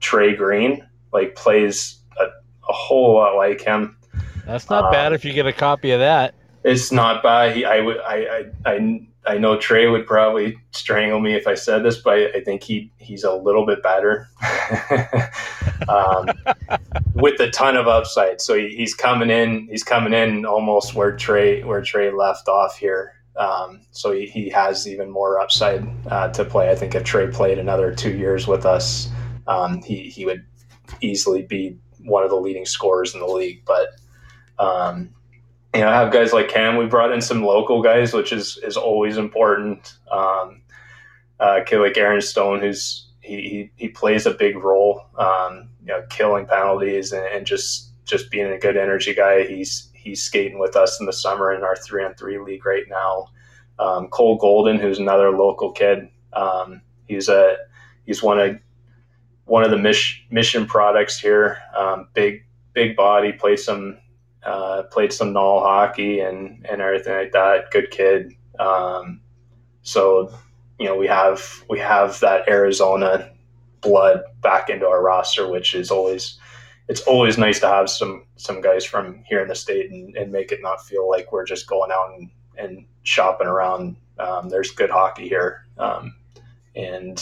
Trey Green. Like plays a, a, whole lot like him. That's not um, bad if you get a copy of that. It's not bad. He, I, I, I, I I know Trey would probably strangle me if I said this, but I, think he he's a little bit better (laughs) um, with a ton of upside. So he, he's coming in. He's coming in almost where Trey where Trey left off here. Um, so he, he has even more upside uh, to play. I think if Trey played another two years with us, um, he he would easily be one of the leading scorers in the league. But um, you know, have guys like Cam. We brought in some local guys, which is is always important. Um, uh, kid like Aaron Stone, who's he, he, he plays a big role, um, you know, killing penalties and, and, just just being a good energy guy. He's he's skating with us in the summer in our three on three league right now. Um, Cole Golden, who's another local kid. Um, he's a he's one of one of the mission mission products here. Um, big big body, played some uh, played some null hockey and, and everything like that. Good kid. Um, so, you know, we have we have that Arizona blood back into our roster, which is always it's always nice to have some some guys from here in the state and, and make it not feel like we're just going out and, and shopping around. Um, there's good hockey here, um, and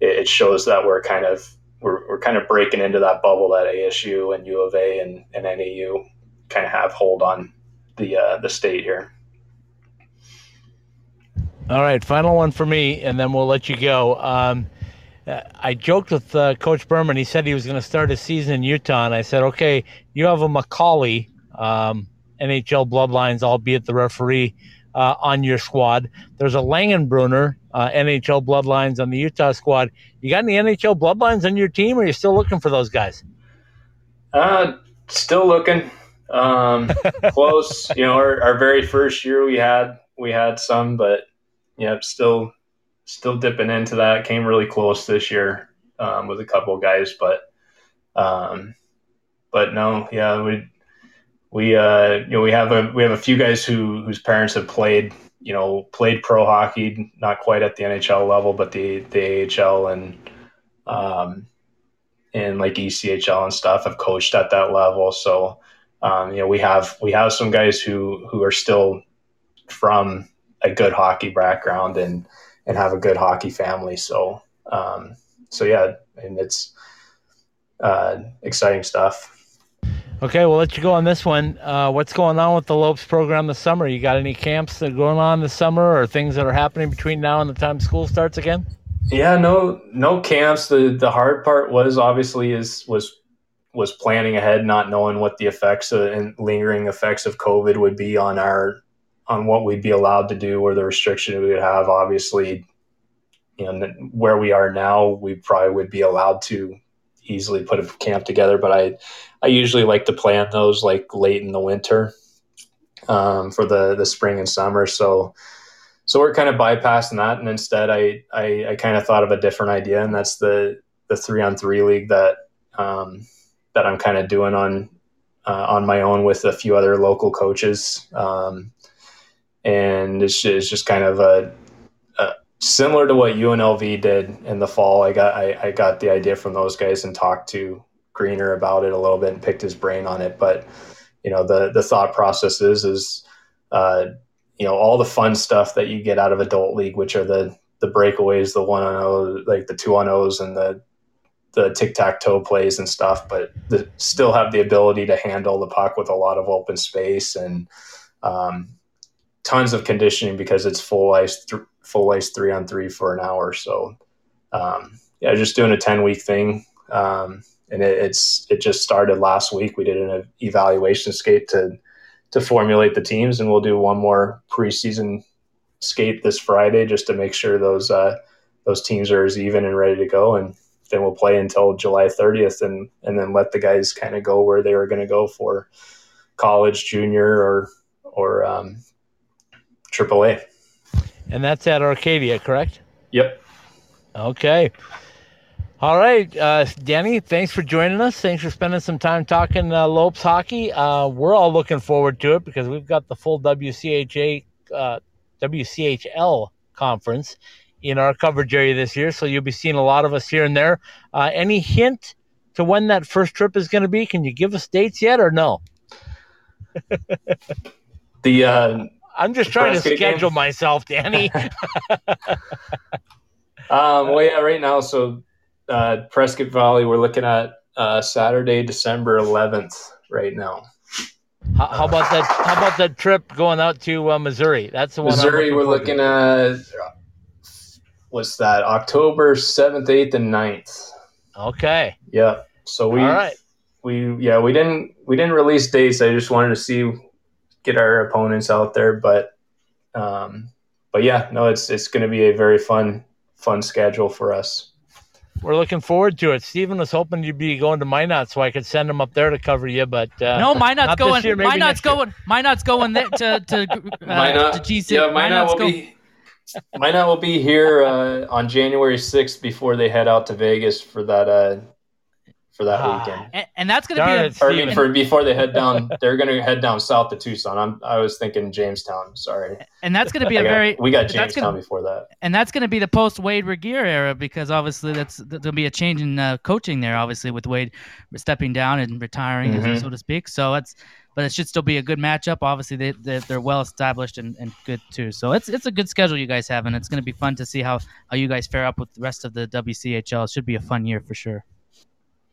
it, it, shows that we're kind of we're, we're kind of breaking into that bubble that ASU and U of A and, and NAU kind of have hold on the uh, the state here. All right, final one for me, and then we'll let you go. Um, I joked with uh, Coach Berman. He said he was going to start his season in Utah, and I said, "Okay, you have a McCauley um, NHL bloodlines, albeit the referee, uh, on your squad. There's a Langenbrunner uh, NHL bloodlines on the Utah squad. You got any NHL bloodlines on your team, or are you still looking for those guys? Uh, still looking. Um, (laughs) close. you know, our, our very first year we had we had some, but yeah, still still dipping into that. Came really close this year um, with a couple guys, but um, but no, yeah, we we uh, you know we have a we have a few guys who whose parents have played you know played pro hockey, not quite at the NHL level, but the the AHL and um, and like ECHL and stuff have coached at that level. So um, you know we have we have some guys who who are still from a good hockey background and and have a good hockey family. So, um, so yeah, and it's uh, exciting stuff. Okay, we'll let you go on this one. Uh, what's going on with the Lopes program this summer? You got any camps that are going on this summer, or things that are happening between now and the time school starts again? Yeah, no, no camps. the The hard part was obviously is was was planning ahead, not knowing what the effects of, and lingering effects of COVID would be on our on what we'd be allowed to do or the restriction we would have. Obviously, you know, where we are now, we probably would be allowed to easily put a camp together. But I, I usually like to plan those like late in the winter um, for the the spring and summer. So, so we're kind of bypassing that, and instead, I I, I kind of thought of a different idea, and that's the the three on three league that um, that I'm kind of doing on uh, on my own with a few other local coaches. Um, and it's just, it's just kind of a, a, similar to what UNLV did in the fall. I got I, I got the idea from those guys and talked to Greener about it a little bit and picked his brain on it. But you know the the thought process is is uh, you know all the fun stuff that you get out of adult league, which are the the breakaways, the one on like the two on O's and the the tic tac toe plays and stuff, but the, still have the ability to handle the puck with a lot of open space and um, tons of conditioning because it's full ice, th- full ice three on three for an hour. So, um, yeah, just doing a 10 week thing. Um, and it, it's, it just started last week. We did an evaluation skate to, to formulate the teams and we'll do one more preseason skate this Friday just to make sure those, uh, those teams are as even and ready to go. And then we'll play until July 30th and, and then let the guys kind of go where they were going to go for college, junior, or, or um, AAA. And that's at Arcadia, correct? Yep. Okay. All right, uh, Danny, thanks for joining us. Thanks for spending some time talking uh, Lopes hockey. Uh, we're all looking forward to it because we've got the full WCHA, uh, WCHL conference in our coverage area this year, so you'll be seeing a lot of us here and there. Uh, any hint to when that first trip is going to be? Can you give us dates yet, or no? (laughs) the uh, I'm just trying to schedule game. myself, Danny. (laughs) (laughs) um, well, yeah, right now, so uh, Prescott Valley, we're looking at uh, Saturday, December 11th, right now. How, how, about that? How about that trip going out to uh, Missouri? That's the one. Missouri, we're looking at. What's that? October 7th, 8th, and 9th. Okay. Yeah. So we. All right. We yeah we didn't we didn't release dates. I just wanted to see get our opponents out there. But um, but yeah, no, it's it's going to be a very fun fun schedule for us. We're looking forward to it. Steven was hoping you'd be going to Minot so I could send him up there to cover you, but uh, no, Minot's going. Year, Minot's going. Minot's going there to to uh, Minot, to GC. Yeah, Minot will be. Minot will be here uh, on January sixth before they head out to Vegas for that uh, for that Ah. weekend. And, and that's going to be a, it, Or I mean, for before they head down, they're going to head down south to Tucson. I'm I was thinking Jamestown. Sorry, and that's going to be I a got- very we got that's Jamestown gonna- before that. and that's going to be the post Wade Regier era because obviously that's there'll be a change in uh, coaching there. Obviously, with Wade stepping down and retiring, Mhm. so to speak. So it's but it should still be a good matchup. Obviously, they, they they're well established and, and good too. So it's it's a good schedule you guys have, and it's going to be fun to see how how you guys fare up with the rest of the WCHL. It should be a fun year for sure.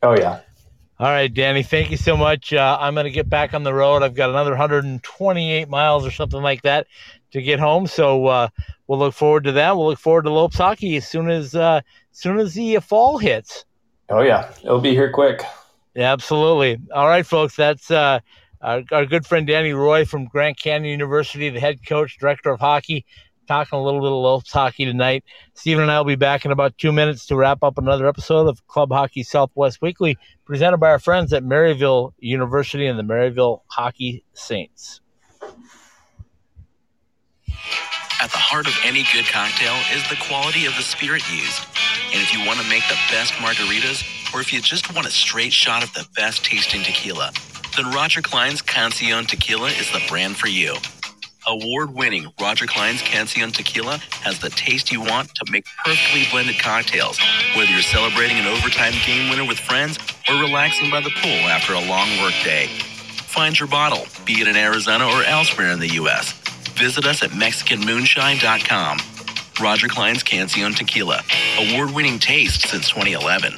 Oh yeah, All right, Danny, thank you so much. Uh, I'm going to get back on the road. I've got another 128 miles or something like that to get home. So uh, we'll look forward to that. We'll look forward to Lopes hockey as soon as uh, as soon as the fall hits. oh yeah, it'll be here quick. Yeah, absolutely. All right, folks. That's uh, our, our good friend Danny Roy from Grand Canyon University, the head coach, director of hockey, talking a little bit of Lopes hockey tonight. Stephen and I will be back in about two minutes to wrap up another episode of Club Hockey Southwest Weekly, presented by our friends at Maryville University and the Maryville Hockey Saints. At the heart of any good cocktail is the quality of the spirit used. And if you want to make the best margaritas, or if you just want a straight shot of the best tasting tequila, then Roger Clyne's Cancion Tequila is the brand for you. Award winning Roger Clyne's Cancion Tequila has the taste you want to make perfectly blended cocktails, whether you're celebrating an overtime game winner with friends or relaxing by the pool after a long workday. Find your bottle, be it in Arizona or elsewhere in the U.S. Visit us at MexicanMoonshine.com. Roger Clyne's Cancion Tequila, award winning taste since 2011.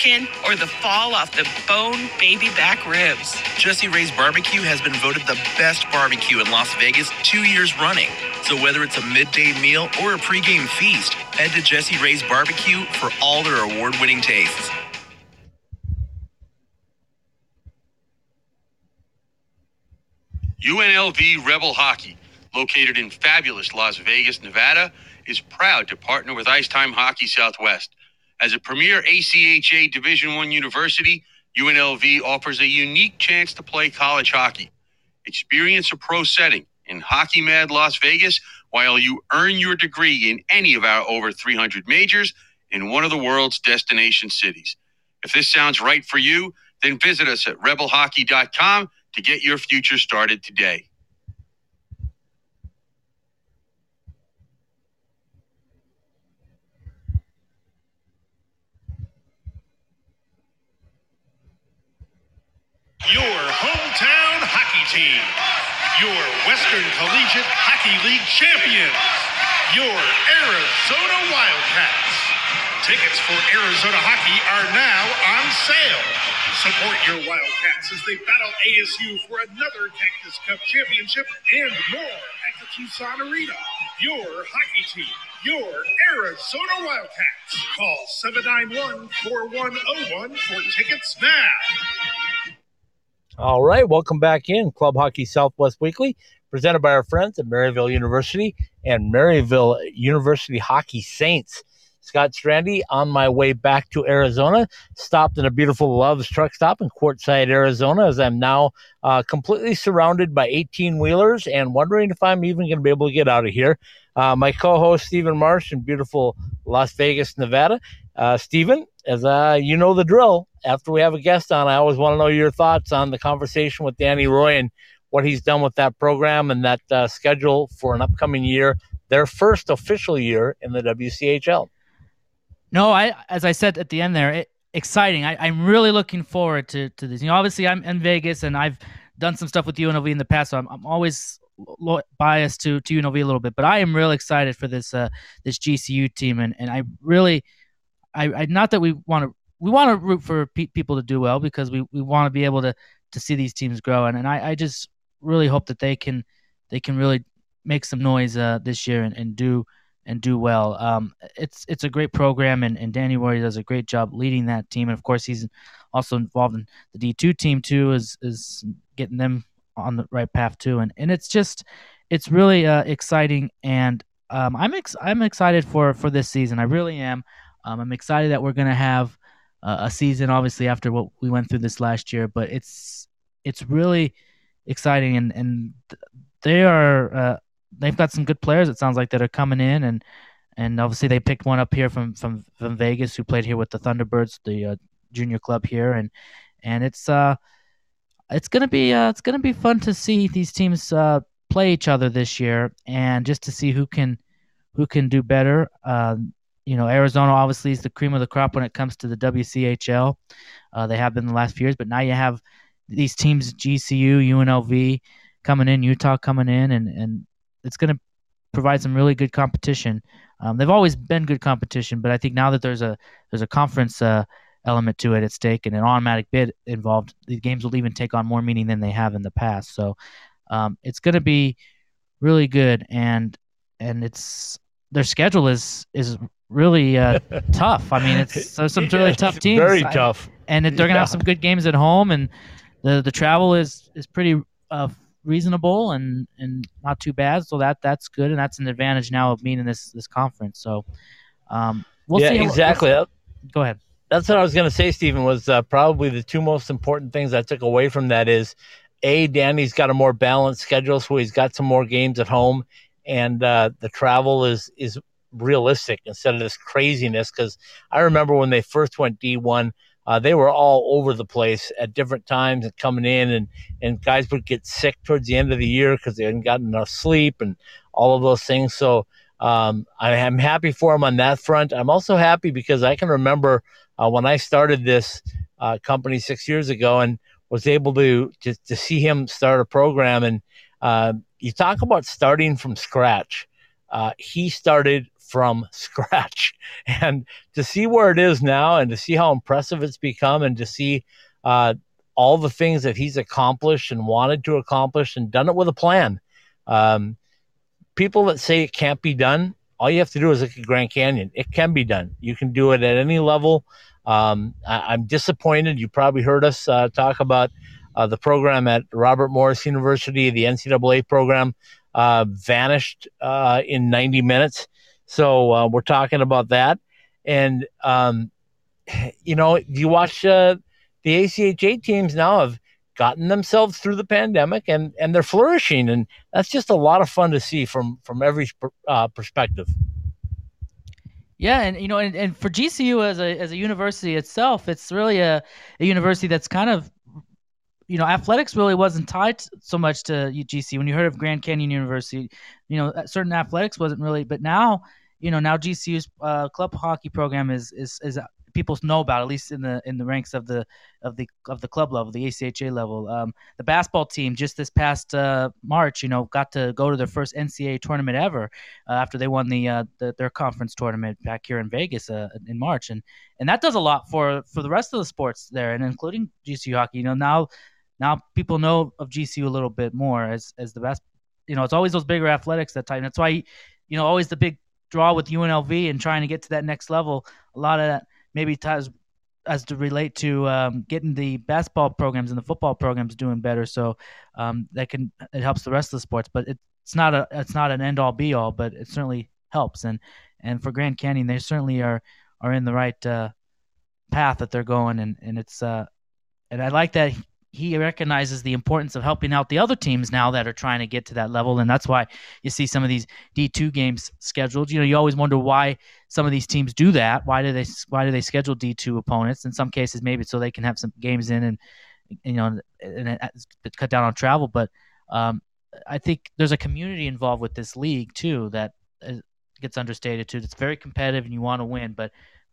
or the fall off the bone baby back ribs. Jessie Rae's Barbecue has been voted the best barbecue in Las Vegas two years running. So whether it's a midday meal or a pregame feast, head to Jessie Rae's Barbecue for all their award-winning tastes. UNLV Rebel Hockey, located in fabulous Las Vegas, Nevada, is proud to partner with Ice Time Hockey Southwest. As a premier ACHA Division I university, UNLV offers a unique chance to play college hockey. Experience a pro setting in Hockey Mad Las Vegas while you earn your degree in any of our over 300 majors in one of the world's destination cities. If this sounds right for you, then visit us at rebelhockey.com to get your future started today. Your hometown hockey team. Your Western Collegiate Hockey League champions. Your Arizona Wildcats. Tickets for Arizona hockey are now on sale. Support your Wildcats as they battle ASU for another Cactus Cup championship and more at the Tucson Arena. Your hockey team, your Arizona Wildcats. Call 791 4101 for tickets now. All right, welcome back in Club Hockey Southwest Weekly, presented by our friends at Maryville University and Maryville University Hockey Saints. Scott Strandy on my way back to Arizona, stopped in a beautiful Love's truck stop in Quartzsite, Arizona, as I'm now uh, completely surrounded by 18 wheelers and wondering if I'm even going to be able to get out of here. Uh, my co host, Stephen Marsh, in beautiful Las Vegas, Nevada. Uh, Stephen, as you know the drill, after we have a guest on, I always want to know your thoughts on the conversation with Danny Roy and what he's done with that program and that uh, schedule for an upcoming year, their first official year in the WCHL. No, I as I said at the end there, it, exciting. I, I'm really looking forward to to this. You know, obviously I'm in Vegas and I've done some stuff with UNLV in the past, so I'm, I'm always lo- biased to to UNLV a little bit. But I am real excited for this uh this GCU team, and and I really, I, I not that we want to we want to root for pe- people to do well because we we want to be able to to see these teams grow, and and I I just really hope that they can they can really make some noise uh this year and, and do and do well. Um, it's it's a great program, and, and Danny Roy does a great job leading that team. And of course, he's also involved in the D two team too, is is getting them on the right path too. And and it's just it's really uh, exciting, and um, I'm ex- I'm excited for for this season. I really am. Um, I'm excited that we're gonna have uh, a season, obviously after what we went through this last year, but it's it's really exciting, and and they are. Uh, they've got some good players. It sounds like that are coming in, and and obviously they picked one up here from from, from Vegas who played here with the Thunderbirds, the uh, junior club here, and and it's uh it's gonna be uh, it's gonna be fun to see these teams uh, play each other this year, and just to see who can who can do better. Uh, you know, Arizona obviously is the cream of the crop when it comes to the WCHL. Uh, they have been the last few years, but now you have these teams, GCU, UNLV, coming in, Utah coming in, and and it's going to provide some really good competition. Um, they've always been good competition, but I think now that there's a there's a conference uh, element to it at stake and an automatic bid involved, the games will even take on more meaning than they have in the past. So um, it's going to be really good, and and it's their schedule is is really uh, tough. I mean, it's so some (laughs) really tough teams. Very I, tough, and they're going to Yeah. have some good games at home, and the the travel is is pretty uh, reasonable and and not too bad. So that that's good, and that's an advantage now of being in this this conference. So um, we'll yeah, see. how- exactly. Go ahead. That's what I was going to say, Stephen. Was uh, probably the two most important things I took away from that is, a Danny's got a more balanced schedule, so he's got some more games at home, and uh, the travel is is realistic instead of this craziness. Because I remember when they first went D one, uh, they were all over the place at different times and coming in, and and guys would get sick towards the end of the year because they hadn't gotten enough sleep and all of those things. So um, I am happy for him on that front. I'm also happy because I can remember uh, when I started this uh, company six years ago and was able to to, to see him start a program. And uh, you talk about starting from scratch. Uh, he started from scratch, (laughs) and to see where it is now, and to see how impressive it's become, and to see uh, all the things that he's accomplished and wanted to accomplish, and done it with a plan. Um, people that say it can't be done, all you have to do is look at Grand Canyon. It can be done. You can do it at any level. Um, I, I'm disappointed. You probably heard us uh, talk about uh, the program at Robert Morris University, the NCAA program, uh, vanished uh, in 90 minutes. So uh, we're talking about that. And, um, you know, you watch uh, the ACHA teams now have gotten themselves through the pandemic and, and they're flourishing. And that's just a lot of fun to see from, from every uh, perspective. Yeah, and you know, and, and for GCU as a as a university itself, it's really a, a university that's kind of you know, athletics really wasn't tied so much to GC. When you heard of Grand Canyon University, you know, certain athletics wasn't really. But now, you know, now GCU's uh, club hockey program is is is people know about at least in the in the ranks of the of the of the club level, the ACHA level. Um, the basketball team just this past uh, March, you know, got to go to their first NCAA tournament ever uh, after they won the, uh, the, their conference tournament back here in Vegas uh, in March, and and that does a lot for for the rest of the sports there, and including GCU hockey. You know, now now people know of GCU a little bit more as as the best. You know, it's always those bigger athletics that time. That's why you know always the big draw with UNLV and trying to get to that next level. A lot of that maybe ties as to relate to um, getting the basketball programs and the football programs doing better. So um, that can it helps the rest of the sports, but it's not a it's not an end all be all, but it certainly helps. And and for Grand Canyon, they certainly are are in the right uh, path that they're going, and and it's uh, and I like that he recognizes the importance of helping out the other teams now that are trying to get to that level. And that's why you see some of these D2 games scheduled. You know you always wonder why some of these teams do that. Why do they why do they schedule D2 opponents? In some cases maybe so they can have some games in and you know and cut down on travel. But um, I think there's a community involved with this league too that uh, gets understated too. It's very competitive and you want to win but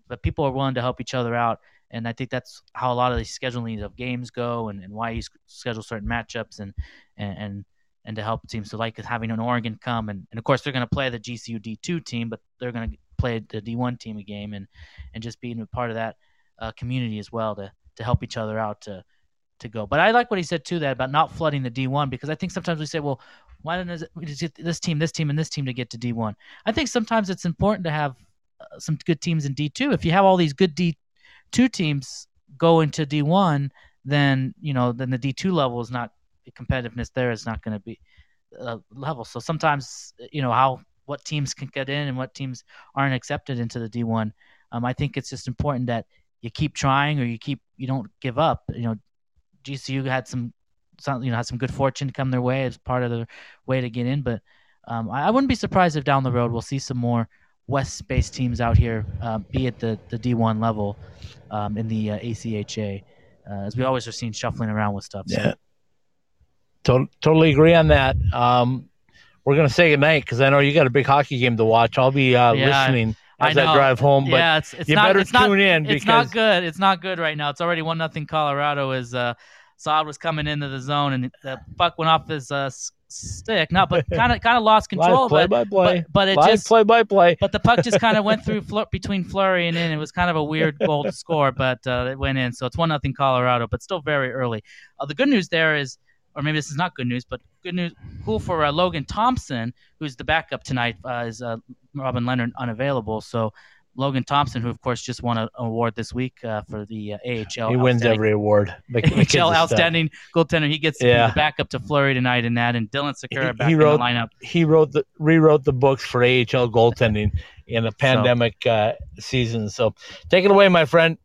but people are willing to help each other out and I think that's how a lot of these scheduling of games go, and, and why you schedule certain matchups, and and and, and to help teams. So like having an Oregon come, and, and of course they're going to play the GCU D2 team, but they're going to play the D1 team a game, and and just being a part of that uh, community as well to to help each other out to to go. But I like what he said too that about not flooding the D1 because I think sometimes we say, well, why don't this team, this team, and this team to get to D1? I think sometimes it's important to have uh, some good teams in D2. If you have all these good D2 teams go into D1, then you know then the D2 level is not competitiveness there is not going to be uh, level. So sometimes you know how what teams can get in and what teams aren't accepted into the D1. Um, I think it's just important that you keep trying or you keep you don't give up. You know, GCU had some, some you know had some good fortune to come their way as part of the way to get in, but um, I, I, wouldn't be surprised if down the road we'll see some more West-based teams out here, uh, be at the the D1 level um, in the uh, ACHA, uh, as we always are seen shuffling around with stuff. So. Yeah, to- totally agree on that. Um, we're gonna say goodnight because I know you got a big hockey game to watch. I'll be uh, yeah. listening as I, drive home. But yeah, it's, it's you not, better it's tune not, in. It's not good. It's not good right now. It's already one nothing. Colorado is uh, Saad was coming into the zone and the puck went off his uh, stick. Not, but kind of (laughs) kind of lost control. play but, by play. But, but it Live just play by play. But the puck just kind of went through (laughs) between Fleury and in. It was kind of a weird (laughs) goal to score, but uh, it went in. So it's one nothing Colorado, but still very early. Uh, the good news there is or maybe this is not good news, but good news, cool for uh, Logan Thompson, who's the backup tonight, uh, is uh, Robin Lehner unavailable. So Logan Thompson, who of course just won an award this week uh, for the uh, AHL. He wins every award. (laughs) The, AHL outstanding goaltender. He gets yeah. the backup to Fleury tonight in that, and Dylan Sikura back he wrote, in the lineup. He wrote the rewrote the books for AHL goaltending (laughs) in a pandemic so, uh, season. So take it away, my friend.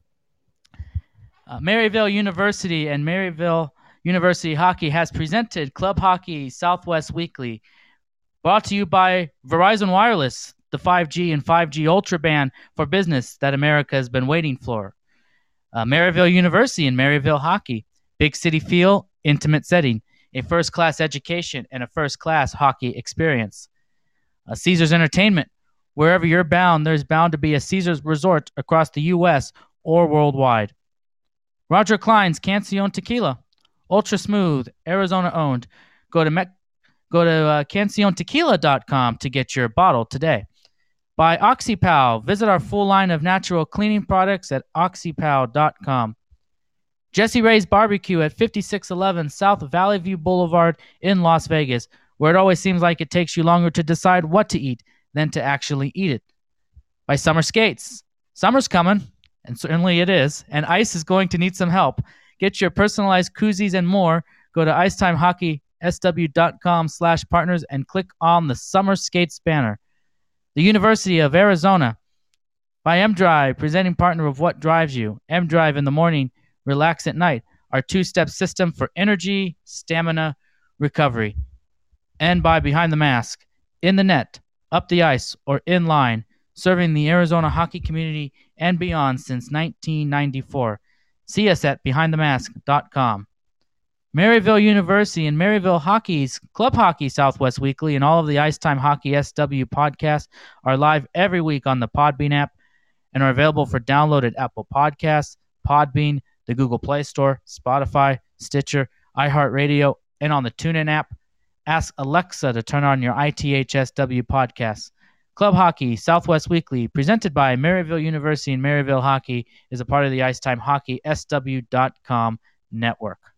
Uh, Maryville University and Maryville University Hockey has presented Club Hockey Southwest Weekly, brought to you by Verizon Wireless, the 5G and 5G Ultra Band for business that America has been waiting for. Uh, Maryville University and Maryville Hockey, big city feel, intimate setting, a first class education, and a first class hockey experience. Uh, Caesars Entertainment, wherever you're bound, there's bound to be a Caesars resort across the U.S. or worldwide. Roger Clyne's Cancion Tequila, ultra smooth, Arizona owned. Go to Me- go to uh, canciontequila.com to get your bottle today. By OxyPow, visit our full line of natural cleaning products at oxypow.com. Jessie Rae's Barbecue at 5611 South Valley View Boulevard in Las Vegas, where it always seems like it takes you longer to decide what to eat than to actually eat it. By Summer Skates. Summer's coming, and certainly it is, and ice is going to need some help. Get your personalized koozies and more. Go to icetimehockey.sw.com slash partners and click on the Summer Skates banner. The University of Arizona. By M-Drive, presenting partner of What Drives You. M-Drive in the morning, relax at night. Our two-step system for energy, stamina, recovery. And by Behind the Mask. In the net, up the ice, or in line, serving the Arizona hockey community and beyond since 1994. See us at behindthemask.com. Maryville University and Maryville Hockey's Club Hockey Southwest Weekly and all of the Ice Time Hockey SW podcasts are live every week on the Podbean app and are available for download at Apple Podcasts, Podbean, the Google Play Store, Spotify, Stitcher, iHeartRadio, and on the TuneIn app. Ask Alexa to turn on your ITHSW podcasts. Club Hockey Southwest Weekly, presented by Maryville University and Maryville Hockey, is a part of the Ice Time Hockey SW.com network.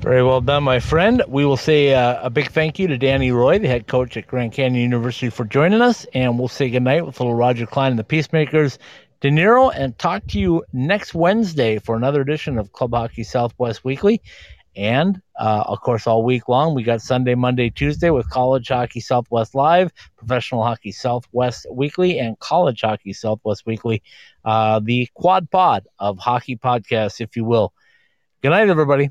Very well done, my friend. We will say uh, a big thank you to Danny Roy, the head coach at Grand Canyon University, for joining us. And we'll say goodnight with little Roger Clyne and the Peacemakers, De Niro, and talk to you next Wednesday for another edition of Club Hockey Southwest Weekly. And uh, of course, all week long, we got Sunday, Monday, Tuesday with College Hockey Southwest Live, Professional Hockey Southwest Weekly, and College Hockey Southwest Weekly, uh, the quad pod of hockey podcasts, if you will. Good night, everybody.